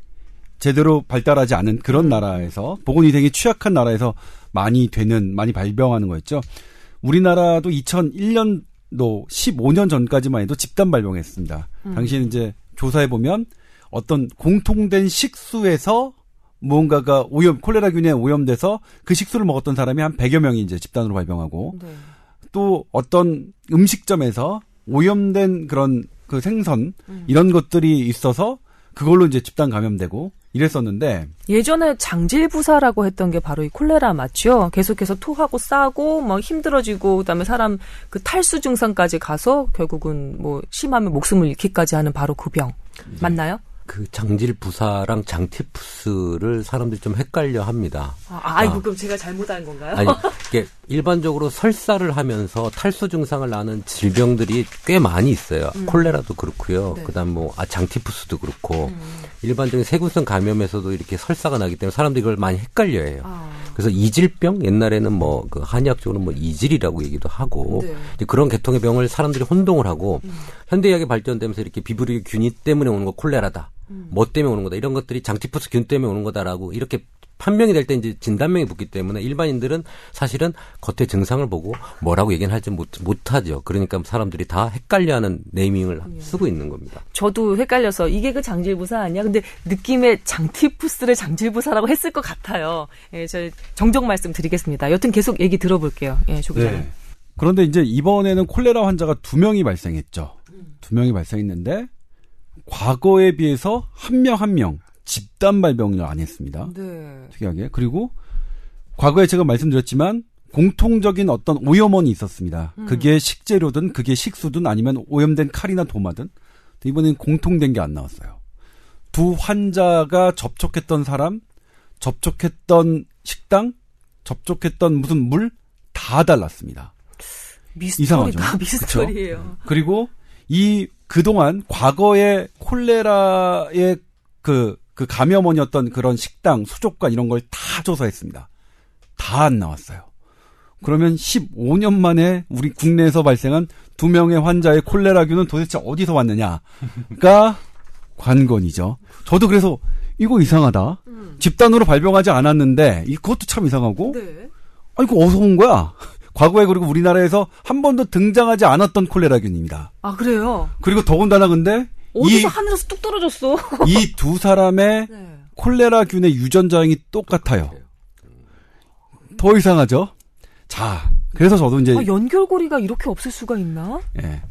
제대로 발달하지 않은 그런 음. 나라에서 보건 위생이 취약한 나라에서 많이 되는 많이 발병하는 거였죠. 우리나라도 2001년도 15년 전까지만 해도 집단 발병했습니다. 음. 당시에는 이제 조사해 보면 어떤 공통된 식수에서 무언가가 오염 콜레라균에 오염돼서 그 식수를 먹었던 사람이 한 100여 명이 이제 집단으로 발병하고 네. 또 어떤 음식점에서 오염된 그런 그 생선 음. 이런 것들이 있어서 그걸로 이제 집단 감염되고 이랬었는데 예전에 장질 부사라고 했던 게 바로 이 콜레라 맞죠? 계속해서 토하고 싸고 뭐 힘들어지고 그다음에 사람 그 탈수 증상까지 가서 결국은 뭐 심하면 목숨을 잃기까지 하는 바로 그병 네. 맞나요? 그 장질 부사랑 장티푸스를 사람들이 좀 헷갈려 합니다. 아, 아이고, 아. 그럼 제가 잘못한 건가요? 아니, 이게 일반적으로 설사를 하면서 탈수 증상을 나는 질병들이 꽤 많이 있어요. 음. 콜레라도 그렇고요. 네. 그다음 뭐 아, 장티푸스도 그렇고 음. 일반적인 세균성 감염에서도 이렇게 설사가 나기 때문에 사람들이 이걸 많이 헷갈려해요. 아. 그래서 이질병 옛날에는 뭐 그 한의학적으로 뭐 이질이라고 얘기도 하고 네. 그런 계통의 병을 사람들이 혼동을 하고 음. 현대의학이 발전되면서 이렇게 비브리 균이 때문에 오는 거 콜레라다. 음. 뭐 때문에 오는 거다. 이런 것들이 장티푸스 균 때문에 오는 거다라고 이렇게 판명이 될 때 이제 진단명이 붙기 때문에 일반인들은 사실은 겉에 증상을 보고 뭐라고 얘기는 할지 못, 못하죠. 그러니까 사람들이 다 헷갈려하는 네이밍을 쓰고 있는 겁니다. 저도 헷갈려서 이게 그 장질부사 아니야? 근데 느낌에 장티푸스를 장질부사라고 했을 것 같아요. 예, 저 정정 말씀 드리겠습니다. 여튼 계속 얘기 들어볼게요. 예, 조 기자님. 네. 그런데 이제 이번에는 콜레라 환자가 두 명이 발생했죠. 두 명이 발생했는데 과거에 비해서 한명 한 명 집단 발병을 안 했습니다. 네. 특이하게. 그리고 과거에 제가 말씀드렸지만 공통적인 어떤 오염원이 있었습니다. 음. 그게 식재료든 그게 식수든 아니면 오염된 칼이나 도마든 이번엔 공통된 게 안 나왔어요. 두 환자가 접촉했던 사람, 접촉했던 식당, 접촉했던 무슨 물 다 달랐습니다. 미스터리다. 이상하죠. 미스터리예요. 그쵸? 그리고 이 그동안 과거에 콜레라의 그, 그 감염원이었던 그런 식당, 수족관 이런 걸 다 조사했습니다. 다 안 나왔어요. 그러면 15년 만에 우리 국내에서 발생한 두 명의 환자의 콜레라균은 도대체 어디서 왔느냐가 관건이죠. 저도 그래서 이거 이상하다. 음. 집단으로 발병하지 않았는데 이것도 참 이상하고. 네. 아 이거 어디서 온 거야? 과거에 그리고 우리나라에서 한 번도 등장하지 않았던 콜레라균입니다. 아 그래요? 그리고 더군다나 근데 어디서 하늘에서 뚝 떨어졌어? 이 두 사람의 네. 콜레라균의 유전자형이 똑같아요. 더 이상하죠? 자, 그래서 저도 이제 아, 연결고리가 이렇게 없을 수가 있나? 예.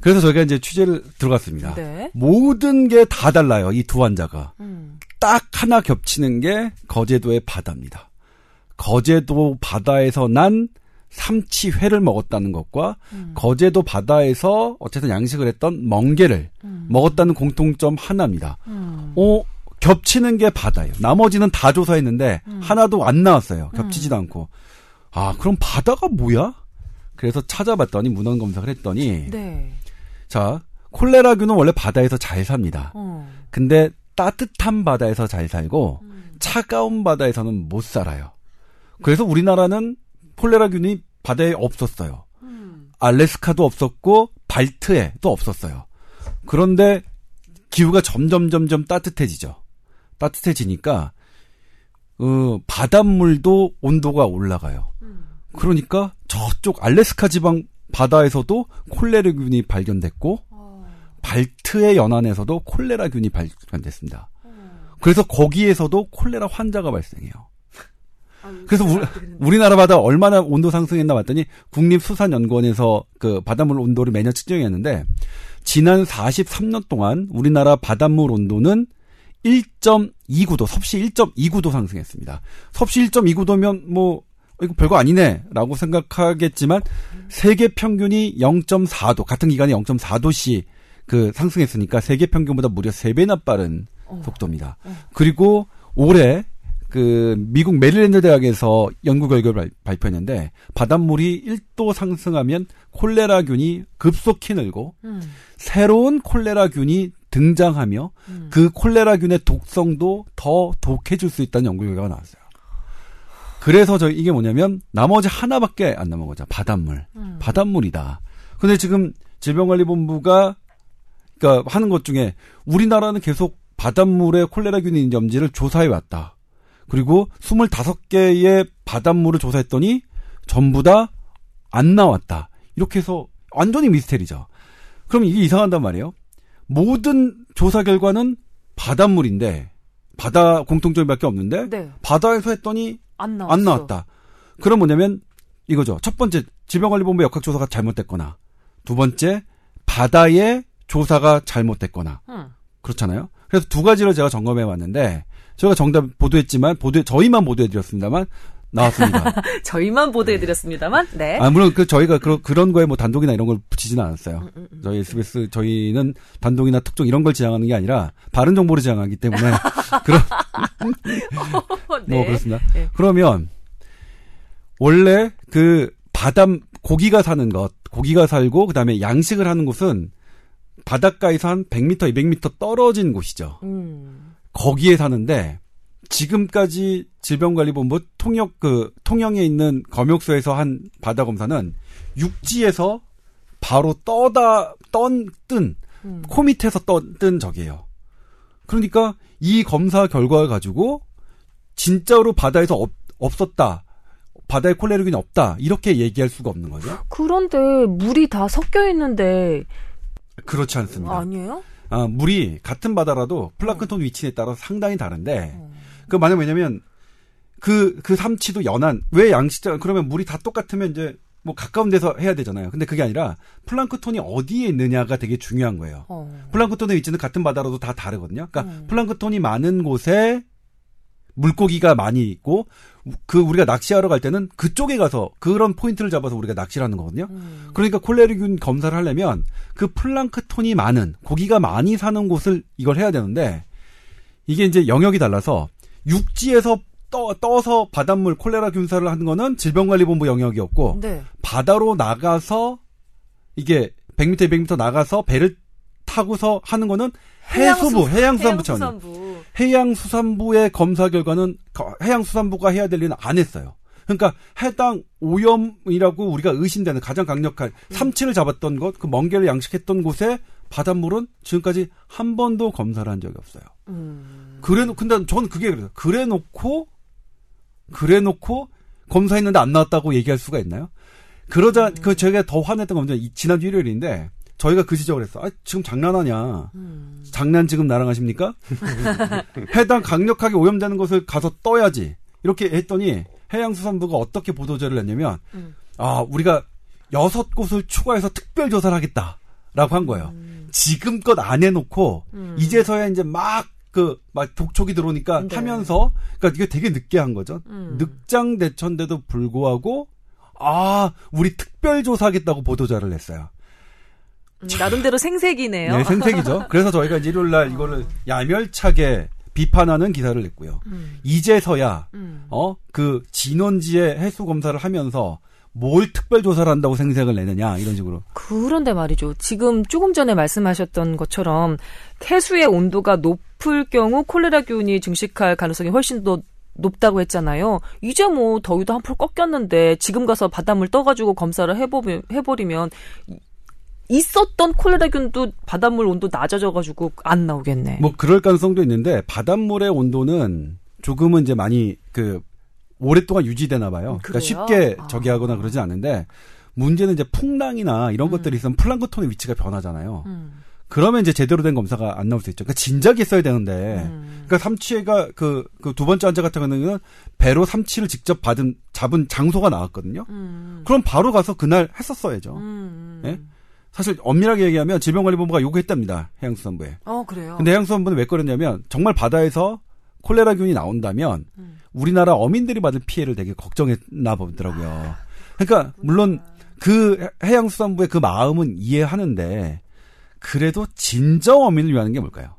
그래서 저희가 이제 취재를 들어갔습니다. 네. 모든 게 다 달라요. 이 두 환자가. 음. 딱 하나 겹치는 게 거제도의 바다입니다. 거제도 바다에서 난 삼치회를 먹었다는 것과 음. 거제도 바다에서 어쨌든 양식을 했던 멍게를 음. 먹었다는 공통점 하나입니다. 음. 어, 겹치는 게 바다예요. 나머지는 다 조사했는데 음. 하나도 안 나왔어요. 겹치지도 음. 않고. 아, 그럼 바다가 뭐야? 그래서 찾아봤더니 문헌 검색을 했더니 네. 자, 콜레라균은 원래 바다에서 잘 삽니다. 어. 근데 따뜻한 바다에서 잘 살고 음. 차가운 바다에서는 못 살아요. 그래서 우리나라는 콜레라균이 바다에 없었어요. 음. 알래스카도 없었고 발트에도 없었어요. 그런데 기후가 점점 점점 따뜻해지죠. 따뜻해지니까 어, 바닷물도 온도가 올라가요. 음. 그러니까 저쪽 알래스카 지방 바다에서도 콜레라균이 발견됐고 어. 발트의 연안에서도 콜레라균이 발견됐습니다. 어. 그래서 거기에서도 콜레라 환자가 발생해요. 그래서 우리, 우리나라 바다 얼마나 온도 상승했나 봤더니 국립수산연구원에서 그 바닷물 온도를 매년 측정했는데 지난 43년 동안 우리나라 바닷물 온도는 1.29도, 섭씨 1.29도 상승했습니다. 섭씨 1.29도면 뭐 이거 별거 아니네 라고 생각하겠지만 세계 평균이 0.4도 같은 기간에 0.4도씩 그 상승했으니까 세계 평균보다 무려 3배나 빠른 어. 속도입니다. 어. 그리고 올해 그 미국 메릴랜드 대학에서 연구 결과를 발표했는데 바닷물이 1도 상승하면 콜레라균이 급속히 늘고 음. 새로운 콜레라균이 등장하며 음. 그 콜레라균의 독성도 더 독해질 수 있다는 연구 결과가 나왔어요. 그래서 저 이게 뭐냐면 나머지 하나밖에 안 남은 거죠. 바닷물. 음. 바닷물이다. 근데 지금 질병관리본부가 그러니까 하는 것 중에 우리나라는 계속 바닷물에 콜레라균이 있는지를 조사해 왔다. 그리고 25개의 바닷물을 조사했더니 전부 다 안 나왔다. 이렇게 해서 완전히 미스테리죠. 그럼 이게 이상한단 말이에요. 모든 조사 결과는 바닷물인데 바다 공통점밖에 없는데 네. 바다에서 했더니 안, 안, 나왔다. 그럼 뭐냐면 이거죠. 첫 번째 질병관리본부 역학조사가 잘못됐거나 두 번째 바다의 조사가 잘못됐거나 음. 그렇잖아요. 그래서 두 가지를 제가 점검해 왔는데 저희가 정답 보도했지만 보도 저희만 보도해드렸습니다만 나왔습니다. 저희만 보도해드렸습니다만, 네. 아, 물론 그 저희가 그, 그런 거에 뭐 단독이나 이런 걸 붙이지는 않았어요. 음, 음, 음. 저희 SBS 저희는 단독이나 특종 이런 걸 지향하는 게 아니라 바른 정보를 지향하기 때문에 그런 어, 네. 뭐 그렇습니다. 네. 그러면 원래 그 바담 고기가 사는 것, 고기가 살고 그다음에 양식을 하는 곳은 바닷가에서 한 100m, 200m 떨어진 곳이죠. 음. 거기에 사는데 지금까지 질병관리본부 통역 그 통영에 있는 검역소에서 한 바다 검사는 육지에서 바로 떠다 떤뜬 음. 코 밑에서 떴던 적이에요. 그러니까 이 검사 결과를 가지고 진짜로 바다에서 없, 없었다. 바다에 콜레라균이 없다. 이렇게 얘기할 수가 없는 거죠. 그런데 물이 다 섞여 있는데 그렇지 않습니다. 아니에요? 아, 물이 같은 바다라도 플랑크톤 위치에 따라 상당히 다른데 어. 그 만약 왜냐면 그, 그 삼치도 연한, 왜 양식장, 그러면 물이 다 똑같으면 이제 뭐 가까운 데서 해야 되잖아요. 근데 그게 아니라 플랑크톤이 어디에 있느냐가 되게 중요한 거예요. 어. 플랑크톤의 위치는 같은 바다로도 다 다르거든요. 그러니까 음. 플랑크톤이 많은 곳에 물고기가 많이 있고 그 우리가 낚시하러 갈 때는 그쪽에 가서 그런 포인트를 잡아서 우리가 낚시를 하는 거거든요. 음. 그러니까 콜레르균 검사를 하려면 그 플랑크톤이 많은 고기가 많이 사는 곳을 이걸 해야 되는데 이게 이제 영역이 달라서 육지에서 떠, 떠서 바닷물 콜레라 균사를 하는 거는 질병관리본부 영역이었고 네. 바다로 나가서 이게 100m, 200m 나가서 배를 타고서 하는 거는 해수부, 해양수산부 차원. 해양수산부의 검사 결과는 해양수산부가 해야 될 일은 안 했어요. 그러니까 해당 오염이라고 우리가 의심되는 가장 강력한 음. 삼치를 잡았던 것, 그 멍게를 양식했던 곳에 바닷물은 지금까지 한 번도 검사를 한 적이 없어요. 음. 그래 놓 근데 저는 그게 그래요. 그래 놓고 그래 놓고 검사했는데 안 나왔다고 얘기할 수가 있나요? 그러자 음. 그 저희가 더 화냈던 건 지난주 일요일인데 저희가 그 지적을 했어. 아, 지금 장난하냐. 음. 장난 지금 나랑 하십니까? 해당 강력하게 오염되는 것을 가서 떠야지. 이렇게 했더니 해양수산부가 어떻게 보도자를 냈냐면, 음. 아, 우리가 여섯 곳을 추가해서 특별 조사를 하겠다라고 한 거예요. 음. 지금껏 안 해놓고 음. 이제서야 이제 막 그, 막 독촉이 들어오니까 네. 하면서, 그니까 이게 되게 늦게 한 거죠. 음. 늑장 대천데도 불구하고, 아, 우리 특별조사하겠다고 보도자를 냈어요. 음, 나름대로 생색이네요. 네, 생색이죠. 그래서 저희가 일요일 날 이거를 야멸차게 비판하는 기사를 냈고요. 음. 이제서야, 음. 어, 그 진원지의 해수 검사를 하면서 뭘 특별 조사를 한다고 생색을 내느냐 이런 식으로. 그런데 말이죠. 지금 조금 전에 말씀하셨던 것처럼 해수의 온도가 높을 경우 콜레라균이 증식할 가능성이 훨씬 더 높다고 했잖아요. 이제 뭐 더위도 한풀 꺾였는데 지금 가서 바닷물 떠가지고 검사를 해보, 해버리면 있었던 콜레라균도 바닷물 온도 낮아져가지고 안 나오겠네. 뭐 그럴 가능성도 있는데 바닷물의 온도는 조금은 이제 많이 그 오랫동안 유지되나 봐요. 그러니까 쉽게 아. 저기하거나 그러지 않는데 문제는 이제 풍랑이나 이런 음. 것들이 있으면 플랑크톤의 위치가 변하잖아요. 음. 그러면 이제 제대로 된 검사가 안 나올 수 있죠. 그러니까 진작에 써야 되는데. 음. 그러니까 삼치가 그, 그 두 번째 환자 같은 경우는 배로 삼치를 직접 받은, 잡은 장소가 나왔거든요. 음. 그럼 바로 가서 그날 했었어야죠. 음. 예? 사실 엄밀하게 얘기하면 질병관리본부가 요구했답니다. 해양수산부에. 어, 그래요? 근데 해양수산부는 왜 그랬냐면 정말 바다에서 콜레라균이 나온다면 음. 우리나라 어민들이 받을 피해를 되게 걱정했나 보더라고요. 그러니까 물론 그 해양수산부의 그 마음은 이해하는데 그래도 진정 어민을 위하는 게 뭘까요?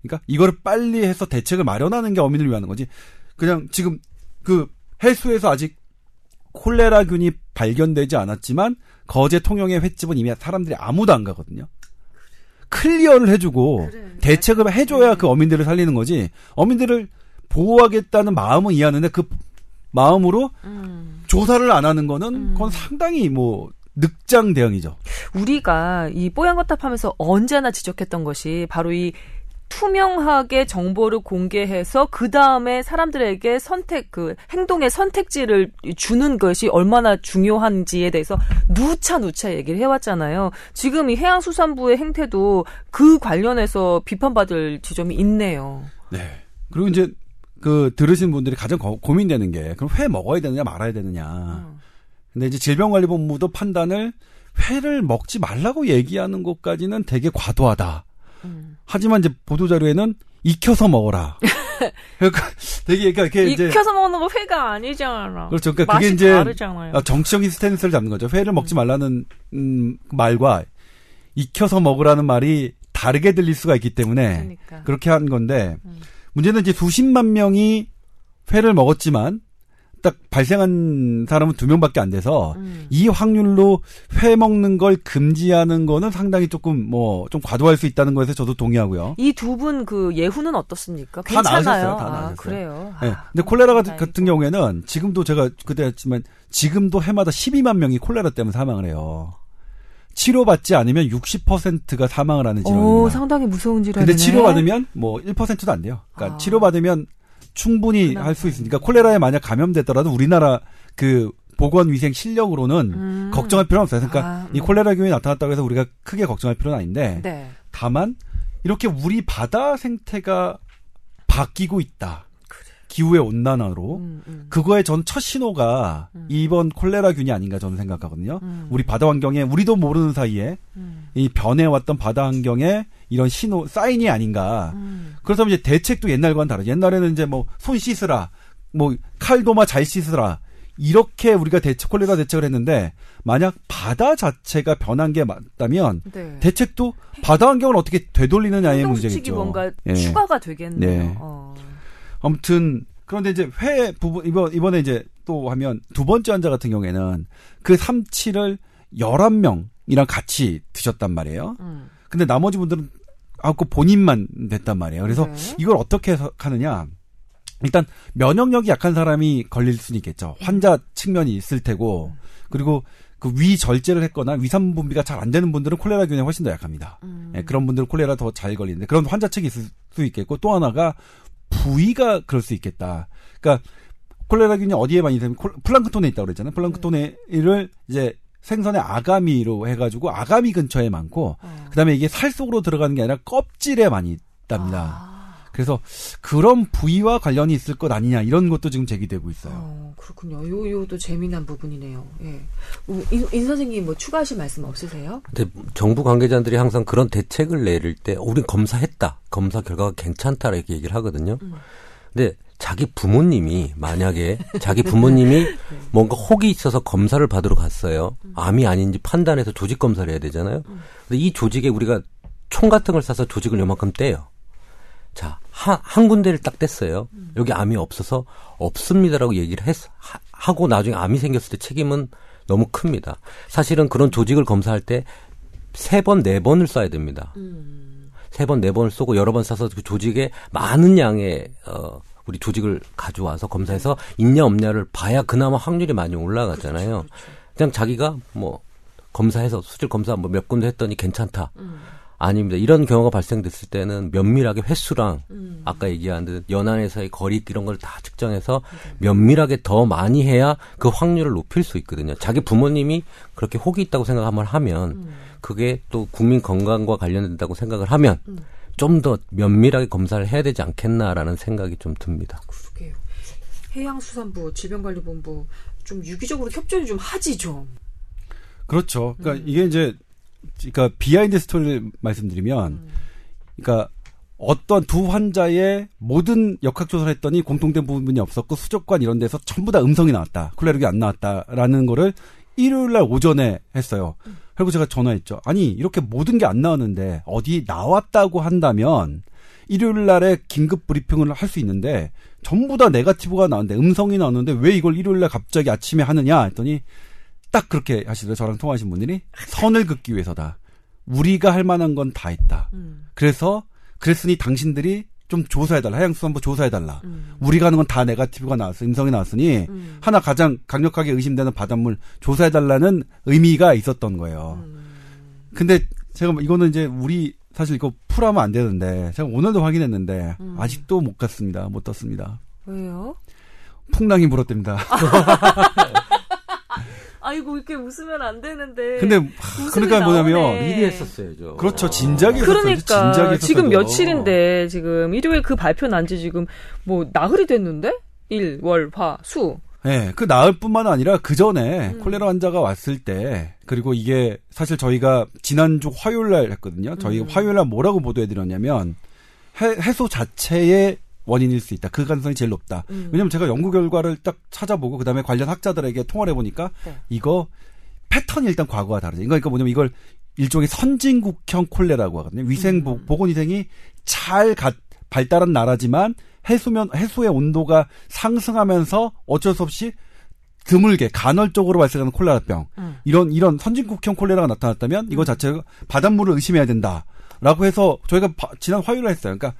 그러니까 이거를 빨리 해서 대책을 마련하는 게 어민을 위하는 거지. 그냥 지금 그 해수에서 아직 콜레라균이 발견되지 않았지만 거제 통영의 횟집은 이미 사람들이 아무도 안 가거든요. 클리어를 해주고 그래. 대책을 해줘야 그 어민들을 살리는 거지. 어민들을 보호하겠다는 마음은 이해하는데 그 마음으로 음. 조사를 안 하는 거는 음. 그건 상당히 뭐 늑장 대응이죠. 우리가 이 뽀얀거탑 하면서 언제나 지적했던 것이 바로 이 투명하게 정보를 공개해서 그 다음에 사람들에게 선택 그 행동의 선택지를 주는 것이 얼마나 중요한지에 대해서 누차 누차 얘기를 해왔잖아요. 지금 이 해양수산부의 행태도 그 관련해서 비판받을 지점이 있네요. 네. 그리고 이제 그 들으신 분들이 가장 고, 민되는 게 그럼 회 먹어야 되느냐 말아야 되느냐. 음. 근데 이제 질병관리본부도 판단을 회를 먹지 말라고 얘기하는 것까지는 되게 과도하다. 음. 하지만 이제 보도 자료에는 익혀서 먹어라. 그러니까 되게 그러니까 이제 익혀서 먹는 거 회가 아니잖아. 그렇죠. 그러니까 그게 이제 다르잖아요. 아, 정치적인 스탠스를 잡는 거죠. 회를 먹지 음. 말라는 음, 말과 익혀서 먹으라는 말이 다르게 들릴 수가 있기 때문에 그러니까. 그렇게 한 건데 음. 문제는 이제 수십만 명이 회를 먹었지만 딱 발생한 사람은 두 명밖에 안 돼서 음. 이 확률로 회 먹는 걸 금지하는 거는 상당히 조금 뭐 좀 과도할 수 있다는 것에 저도 동의하고요. 이 두 분 그 예후는 어떻습니까? 다 괜찮아요. 나으셨어요. 다 아, 나으셨어요. 그래요. 네. 아, 근데 콜레라 같은 경우에는 지금도 제가 그때 했지만 지금도 해마다 12만 명이 콜레라 때문에 사망을 해요. 치료받지 않으면 60%가 사망을 하는 질환입니다. 오, 상당히 무서운 질환이네. 근데 치료받으면 뭐 1%도 안 돼요. 그러니까 아. 치료받으면 충분히 할 수 있으니까 콜레라에 만약 감염됐더라도 우리나라 그 보건 위생 실력으로는 음. 걱정할 필요는 없어요. 그러니까 아, 음. 이 콜레라균이 나타났다고 해서 우리가 크게 걱정할 필요는 아닌데 네. 다만 이렇게 우리 바다 생태가 바뀌고 있다. 기후의 온난화로 음, 음. 그거에 전 첫 신호가 음. 이번 콜레라균이 아닌가 저는 생각하거든요. 음. 우리 바다 환경에 우리도 모르는 사이에 음. 이 변해왔던 바다 환경에 이런 신호 사인이 아닌가. 음. 그렇다면 이제 대책도 옛날과는 다르죠. 옛날에는 이제 뭐 손 씻으라, 뭐 칼도마 잘 씻으라 이렇게 우리가 대책 콜레라 대책을 했는데 만약 바다 자체가 변한 게 맞다면 네. 대책도 바다 환경을 어떻게 되돌리느냐의 문제겠죠. 뭔가 예. 추가가 되겠네요. 네. 어. 아무튼 그런데 이제 회 부분 이번 이번에 이제 또 하면 두 번째 환자 같은 경우에는 그 삼치를 열한 명이랑 같이 드셨단 말이에요. 음. 근데 나머지 분들은 아그 본인만 됐단 말이에요. 그래서 네. 이걸 어떻게 하느냐? 일단 면역력이 약한 사람이 걸릴 수는 있겠죠. 환자 측면이 있을 테고 그리고 그 위 절제를 했거나 위산 분비가 잘 안 되는 분들은 콜레라균에 훨씬 더 약합니다. 음. 네, 그런 분들은 콜레라 더 잘 걸리는데 그런 환자 측이 있을 수 있겠고 또 하나가 부위가 그럴 수 있겠다. 그러니까 콜레라균이 어디에 많이 되면 플랑크톤에 있다고 그랬잖아요. 플랑크톤을 이제 생선의 아가미로 해가지고 아가미 근처에 많고 어. 그다음에 이게 살 속으로 들어가는 게 아니라 껍질에 많이 있답니다. 아. 그래서 그런 부위와 관련이 있을 것 아니냐 이런 것도 지금 제기되고 있어요. 어, 그렇군요. 요 요도 재미난 부분이네요. 예. 인, 인 선생님 뭐 추가하실 말씀 없으세요? 근데 정부 관계자들이 항상 그런 대책을 내릴 때 우린 검사했다. 검사 결과가 괜찮다 이렇게 얘기를 하거든요. 음. 근데 자기 부모님이 만약에 자기 부모님이 네. 뭔가 혹이 있어서 검사를 받으러 갔어요. 음. 암이 아닌지 판단해서 조직 검사를 해야 되잖아요. 음. 근데 이 조직에 우리가 총 같은 걸 쏴서 조직을 요만큼 떼요. 자, 한, 한 군데를 딱 뗐어요. 음. 여기 암이 없어서 없습니다라고 얘기를 했, 하, 하고 나중에 암이 생겼을 때 책임은 너무 큽니다. 사실은 그런 조직을 검사할 때 세 번, 네 번을 쏴야 됩니다. 음. 세 번, 네 번을 쏘고 여러 번 쏴서 그 조직에 많은 양의, 어, 우리 조직을 가져와서 검사해서 있냐 없냐를 봐야 그나마 확률이 많이 올라가잖아요. 그렇죠, 그렇죠. 그냥 자기가 뭐 검사해서 수질 검사 뭐 몇 군데 했더니 괜찮다. 음. 아닙니다. 이런 경우가 발생됐을 때는 면밀하게 횟수랑 음. 아까 얘기한 듯 연안에서의 거리 이런 걸 다 측정해서 네. 면밀하게 더 많이 해야 그 확률을 높일 수 있거든요. 자기 부모님이 그렇게 혹이 있다고 생각하면 하면 음. 그게 또 국민 건강과 관련된다고 생각을 하면 음. 좀더 면밀하게 검사를 해야 되지 않겠나라는 생각이 좀 듭니다. 그러게요. 해양수산부, 질병관리본부 좀 유기적으로 협조를 좀 하지 좀. 그렇죠. 그러니까 음. 이게 이제 그러니까 behind story를 말씀드리면 음. 그러니까 어떤 두 환자의 모든 역학조사를 했더니 공통된 부분이 없었고 수족관 이런 데서 전부 다 음성이 나왔다. 콜레라균이 안 나왔다라는 거를 일요일 날 오전에 했어요. 음. 그리고 제가 전화했죠. 아니, 이렇게 모든 게 안 나왔는데 어디 나왔다고 한다면 일요일 날에 긴급 브리핑을 할 수 있는데 전부 다 네가티브가 나왔는데 음성이 나왔는데 왜 이걸 일요일 날 갑자기 아침에 하느냐 했더니 딱 그렇게 하시더라고요. 저랑 통화하신 분들이 선을 긋기 위해서다. 우리가 할 만한 건다 했다. 음. 그래서 그랬으니 당신들이 좀 조사해달라. 해양수산부 조사해달라. 음. 우리가 하는 건 다 네가티브가 나왔어. 음성이 나왔으니 음. 하나 가장 강력하게 의심되는 바닷물 조사해달라는 의미가 있었던 거예요. 음. 근데 제가 뭐 이거는 이제 우리 사실 이거 풀하면 안 되는데 제가 오늘도 확인했는데 음. 아직도 못 갔습니다. 못 떴습니다. 왜요? 풍랑이 물었답니다. 아이고 이렇게 웃으면 안 되는데. 근데 그러니까 뭐냐면 미리 했었어야죠. 그렇죠. 진작에 그러니까 진작에 지금 며칠인데 지금 일요일 그 발표 난 지 지금 뭐 나흘이 됐는데 일, 월, 화, 수. 네, 그 나흘뿐만 아니라 그 전에 음. 콜레라 환자가 왔을 때 그리고 이게 사실 저희가 지난주 화요일 날 했거든요. 저희 음. 화요일 날 뭐라고 보도해 드렸냐면 해, 소 자체의 원인일 수 있다. 그 가능성이 제일 높다. 음. 왜냐면 제가 연구 결과를 딱 찾아보고 그다음에 관련 학자들에게 통화를 해보니까 네. 이거 패턴이 일단 과거와 다르죠. 그러니까 뭐냐면 이걸 일종의 선진국형 콜레라고 하거든요. 위생 음. 보건위생이 잘 가, 발달한 나라지만 해수면 해수의 온도가 상승하면서 어쩔 수 없이 드물게 간헐적으로 발생하는 콜레라병 음. 이런 이런 선진국형 콜레라가 나타났다면 이거 자체가 바닷물을 의심해야 된다라고 해서 저희가 바, 지난 화요일에 했어요. 그러니까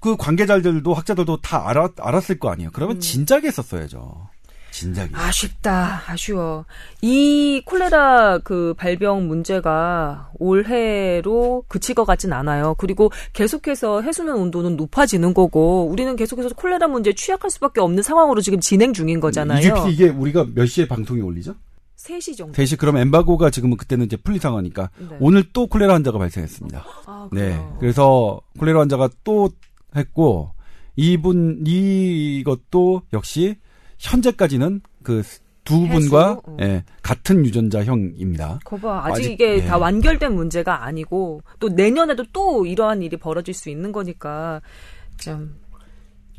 그 관계자들도 학자들도 다 알았, 알았을 거 아니에요. 그러면 음. 진작에 했었어야죠. 진작에. 아쉽다. 아쉬워. 이 콜레라 그 발병 문제가 올해로 그칠 것 같진 않아요. 그리고 계속해서 해수면 온도는 높아지는 거고 우리는 계속해서 콜레라 문제에 취약할 수밖에 없는 상황으로 지금 진행 중인 거잖아요. 이게, 이게 우리가 몇 시에 방송이 올리죠? 3시 정도. 3시 그럼 엠바고가 지금은 그때는 이제 풀린 상황이니까 네. 오늘 또 콜레라 환자가 발생했습니다. 아, 네. 그래서 콜레라 환자가 또 했고 이분 이것도 역시 현재까지는 그 두 분과 어. 예, 같은 유전자형입니다. 거봐 아직, 아직 이게 예. 다 완결된 문제가 아니고 또 내년에도 또 이러한 일이 벌어질 수 있는 거니까 좀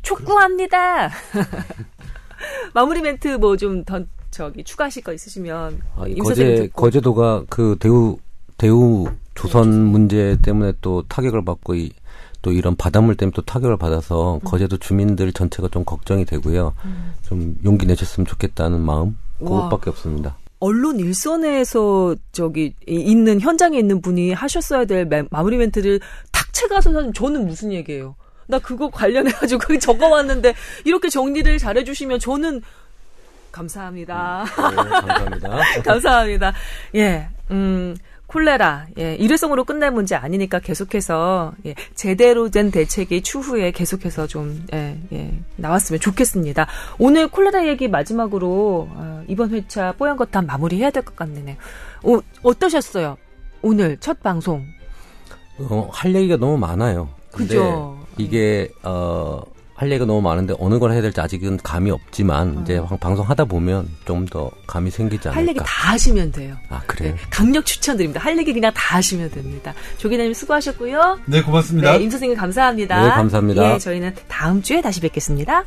촉구합니다. 마무리 멘트 뭐 좀 더 저기 추가하실 거 있으시면 아, 거제 거제도가 그 대우 대우 조선 문제 때문에 또 타격을 받고 이, 또 이런 바닷물 때문에 또 타격을 받아서 음. 거제도 주민들 전체가 좀 걱정이 되고요. 음. 좀 용기 내셨으면 좋겠다는 마음 그것밖에 없습니다. 언론 일선에서 저기 있는 현장에 있는 분이 하셨어야 될 마무리 멘트를 탁채 가서 저는 무슨 얘기예요? 나 그거 관련해가지고 적어왔는데 이렇게 정리를 잘해주시면 저는 감사합니다. 음, 네, 감사합니다. 감사합니다. 예, 음. 콜레라, 예, 일회성으로 끝날 문제 아니니까 계속해서, 예, 제대로 된 대책이 추후에 계속해서 좀, 예, 예, 나왔으면 좋겠습니다. 오늘 콜레라 얘기 마지막으로, 어, 이번 회차 뽀얀거탑 마무리 해야 될 것 같네요. 어, 어떠셨어요? 오늘 첫 방송. 어, 할 얘기가 너무 많아요. 그죠. 이게, 어, 할 얘기가 너무 많은데 어느 걸 해야 될지 아직은 감이 없지만 어. 이제 방송하다 보면 좀 더 감이 생기지 않을까. 할 얘기 다 하시면 돼요. 아 그래요? 네, 강력 추천드립니다. 할 얘기 그냥 다 하시면 됩니다. 조기자님 수고하셨고요. 네 고맙습니다. 네, 임 선생님 감사합니다. 네 감사합니다. 예, 저희는 다음 주에 다시 뵙겠습니다.